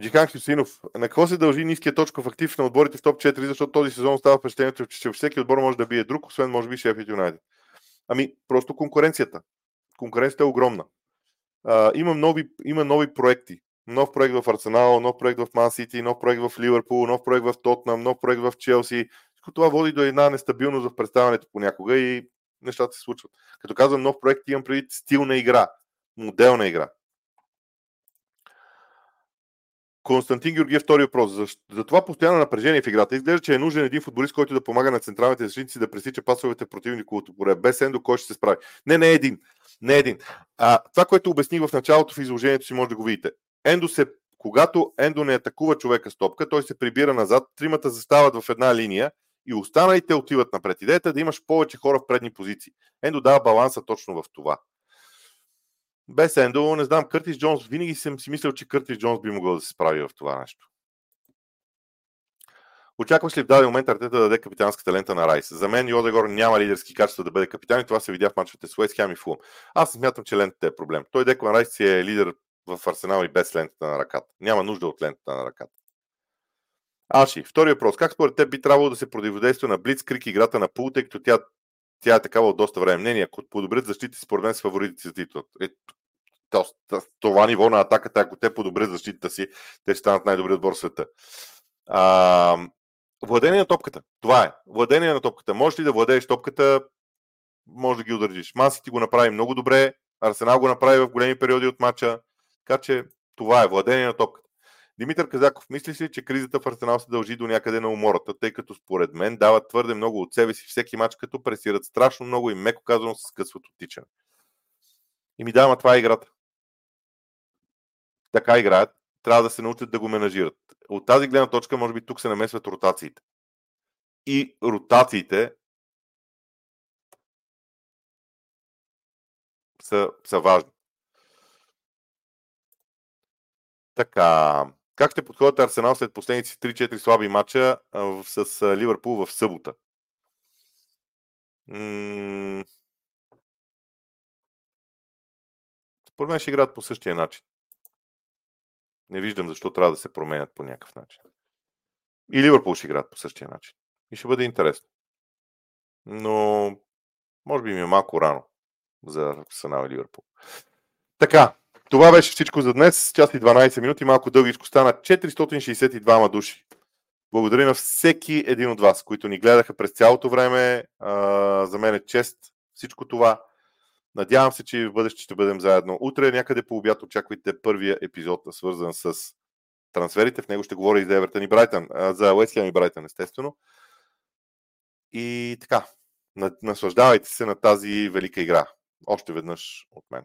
Джихан Хюсинов, на какво се дължи ниския точков актив на отборите в топ 4, защото този сезон става впечатлението, че всеки отбор може да бие друг, освен може би Шеф Юнайтед. Ами, просто конкуренцията. Конкуренцията е огромна. А, има, нови, има нови проекти. Нов проект в Арсенал, нов проект в Ман Сити, нов проект в Ливърпул, нов проект в Тотнам, нов проект в Челси. Всичко това води до една нестабилност в представянето понякога и нещата се случват. Като казвам нов проект, имам предвид стил на игра, модел на игра. Константин Георгиев, втори въпрос. За, за това постоянно напрежение в играта. Изглежда, че е нужен един футболист, който да помага на централните защитници да пресича пасовете противнико от отбора. Без Ендо, кой ще се справи? Не, не е един. Не е един. А, това, което обясних в началото в изложението си, може да го видите. Ендо се, когато Ендо не атакува човека с топка, той се прибира назад, тримата застават в една линия и останалите отиват напред. Идеята е да имаш повече хора в предни позиции. Ендо дава баланса точно в това без Ендо, не знам, Къртис Джонс, винаги съм си мислил, че Къртис Джонс би могъл да се справи в това нещо. Очакваш ли в даден момент Артета да даде капитанската лента на Райс? За мен Йодегор няма лидерски качества да бъде капитан и това се видя в мачовете с Уест Хем и Фулм. Аз смятам, че лентата е проблем. Той Деклан Райс си е лидер в Арсенал и без лентата на ръката. Няма нужда от лентата на ръката. Аши, втори въпрос. Как според теб би трябвало да се противодейства на Блицкрик играта на Пул, тъй като тя, тя е такава от доста време? Мнение, ако подобрят защити, според мен с фаворитите за титлата. Е, това ниво на атаката, ако те подобрят защитата си, те ще станат най-добрият отбор в света. А, владение на топката. Това е. Владение на топката. Можеш ли да владееш топката, може да ги удържиш. Маси ти го направи много добре, Арсенал го направи в големи периоди от матча, така че това е владение на топката. Димитър Казаков, мислиш ли, че кризата в Арсенал се дължи до някъде на умората, тъй като според мен дават твърде много от себе си всеки матч, като пресират страшно много и меко казано се скъсват от тичане. И ми дава това е играта така играят, трябва да се научат да го менажират. От тази гледна точка, може би тук се намесват ротациите. И ротациите са, са важни. Така. Как ще подходят Арсенал след последните 3-4 слаби матча с Ливърпул в събота? Според мен ще играят по същия начин. Не виждам защо трябва да се променят по някакъв начин. И Ливърпул ще играят по същия начин. И ще бъде интересно. Но може би ми е малко рано за Арсенал и Ливърпул. Така, това беше всичко за днес. Час и 12 минути, малко дългичко стана 462 души. Благодаря на всеки един от вас, които ни гледаха през цялото време. За мен е чест всичко това. Надявам се, че в бъдеще ще бъдем заедно. Утре някъде по обяд очаквайте първия епизод, свързан с трансферите. В него ще говоря и за Евертън и Брайтън, за Уестхем и Брайтън, естествено. И така, наслаждавайте се на тази велика игра. Още веднъж от мен.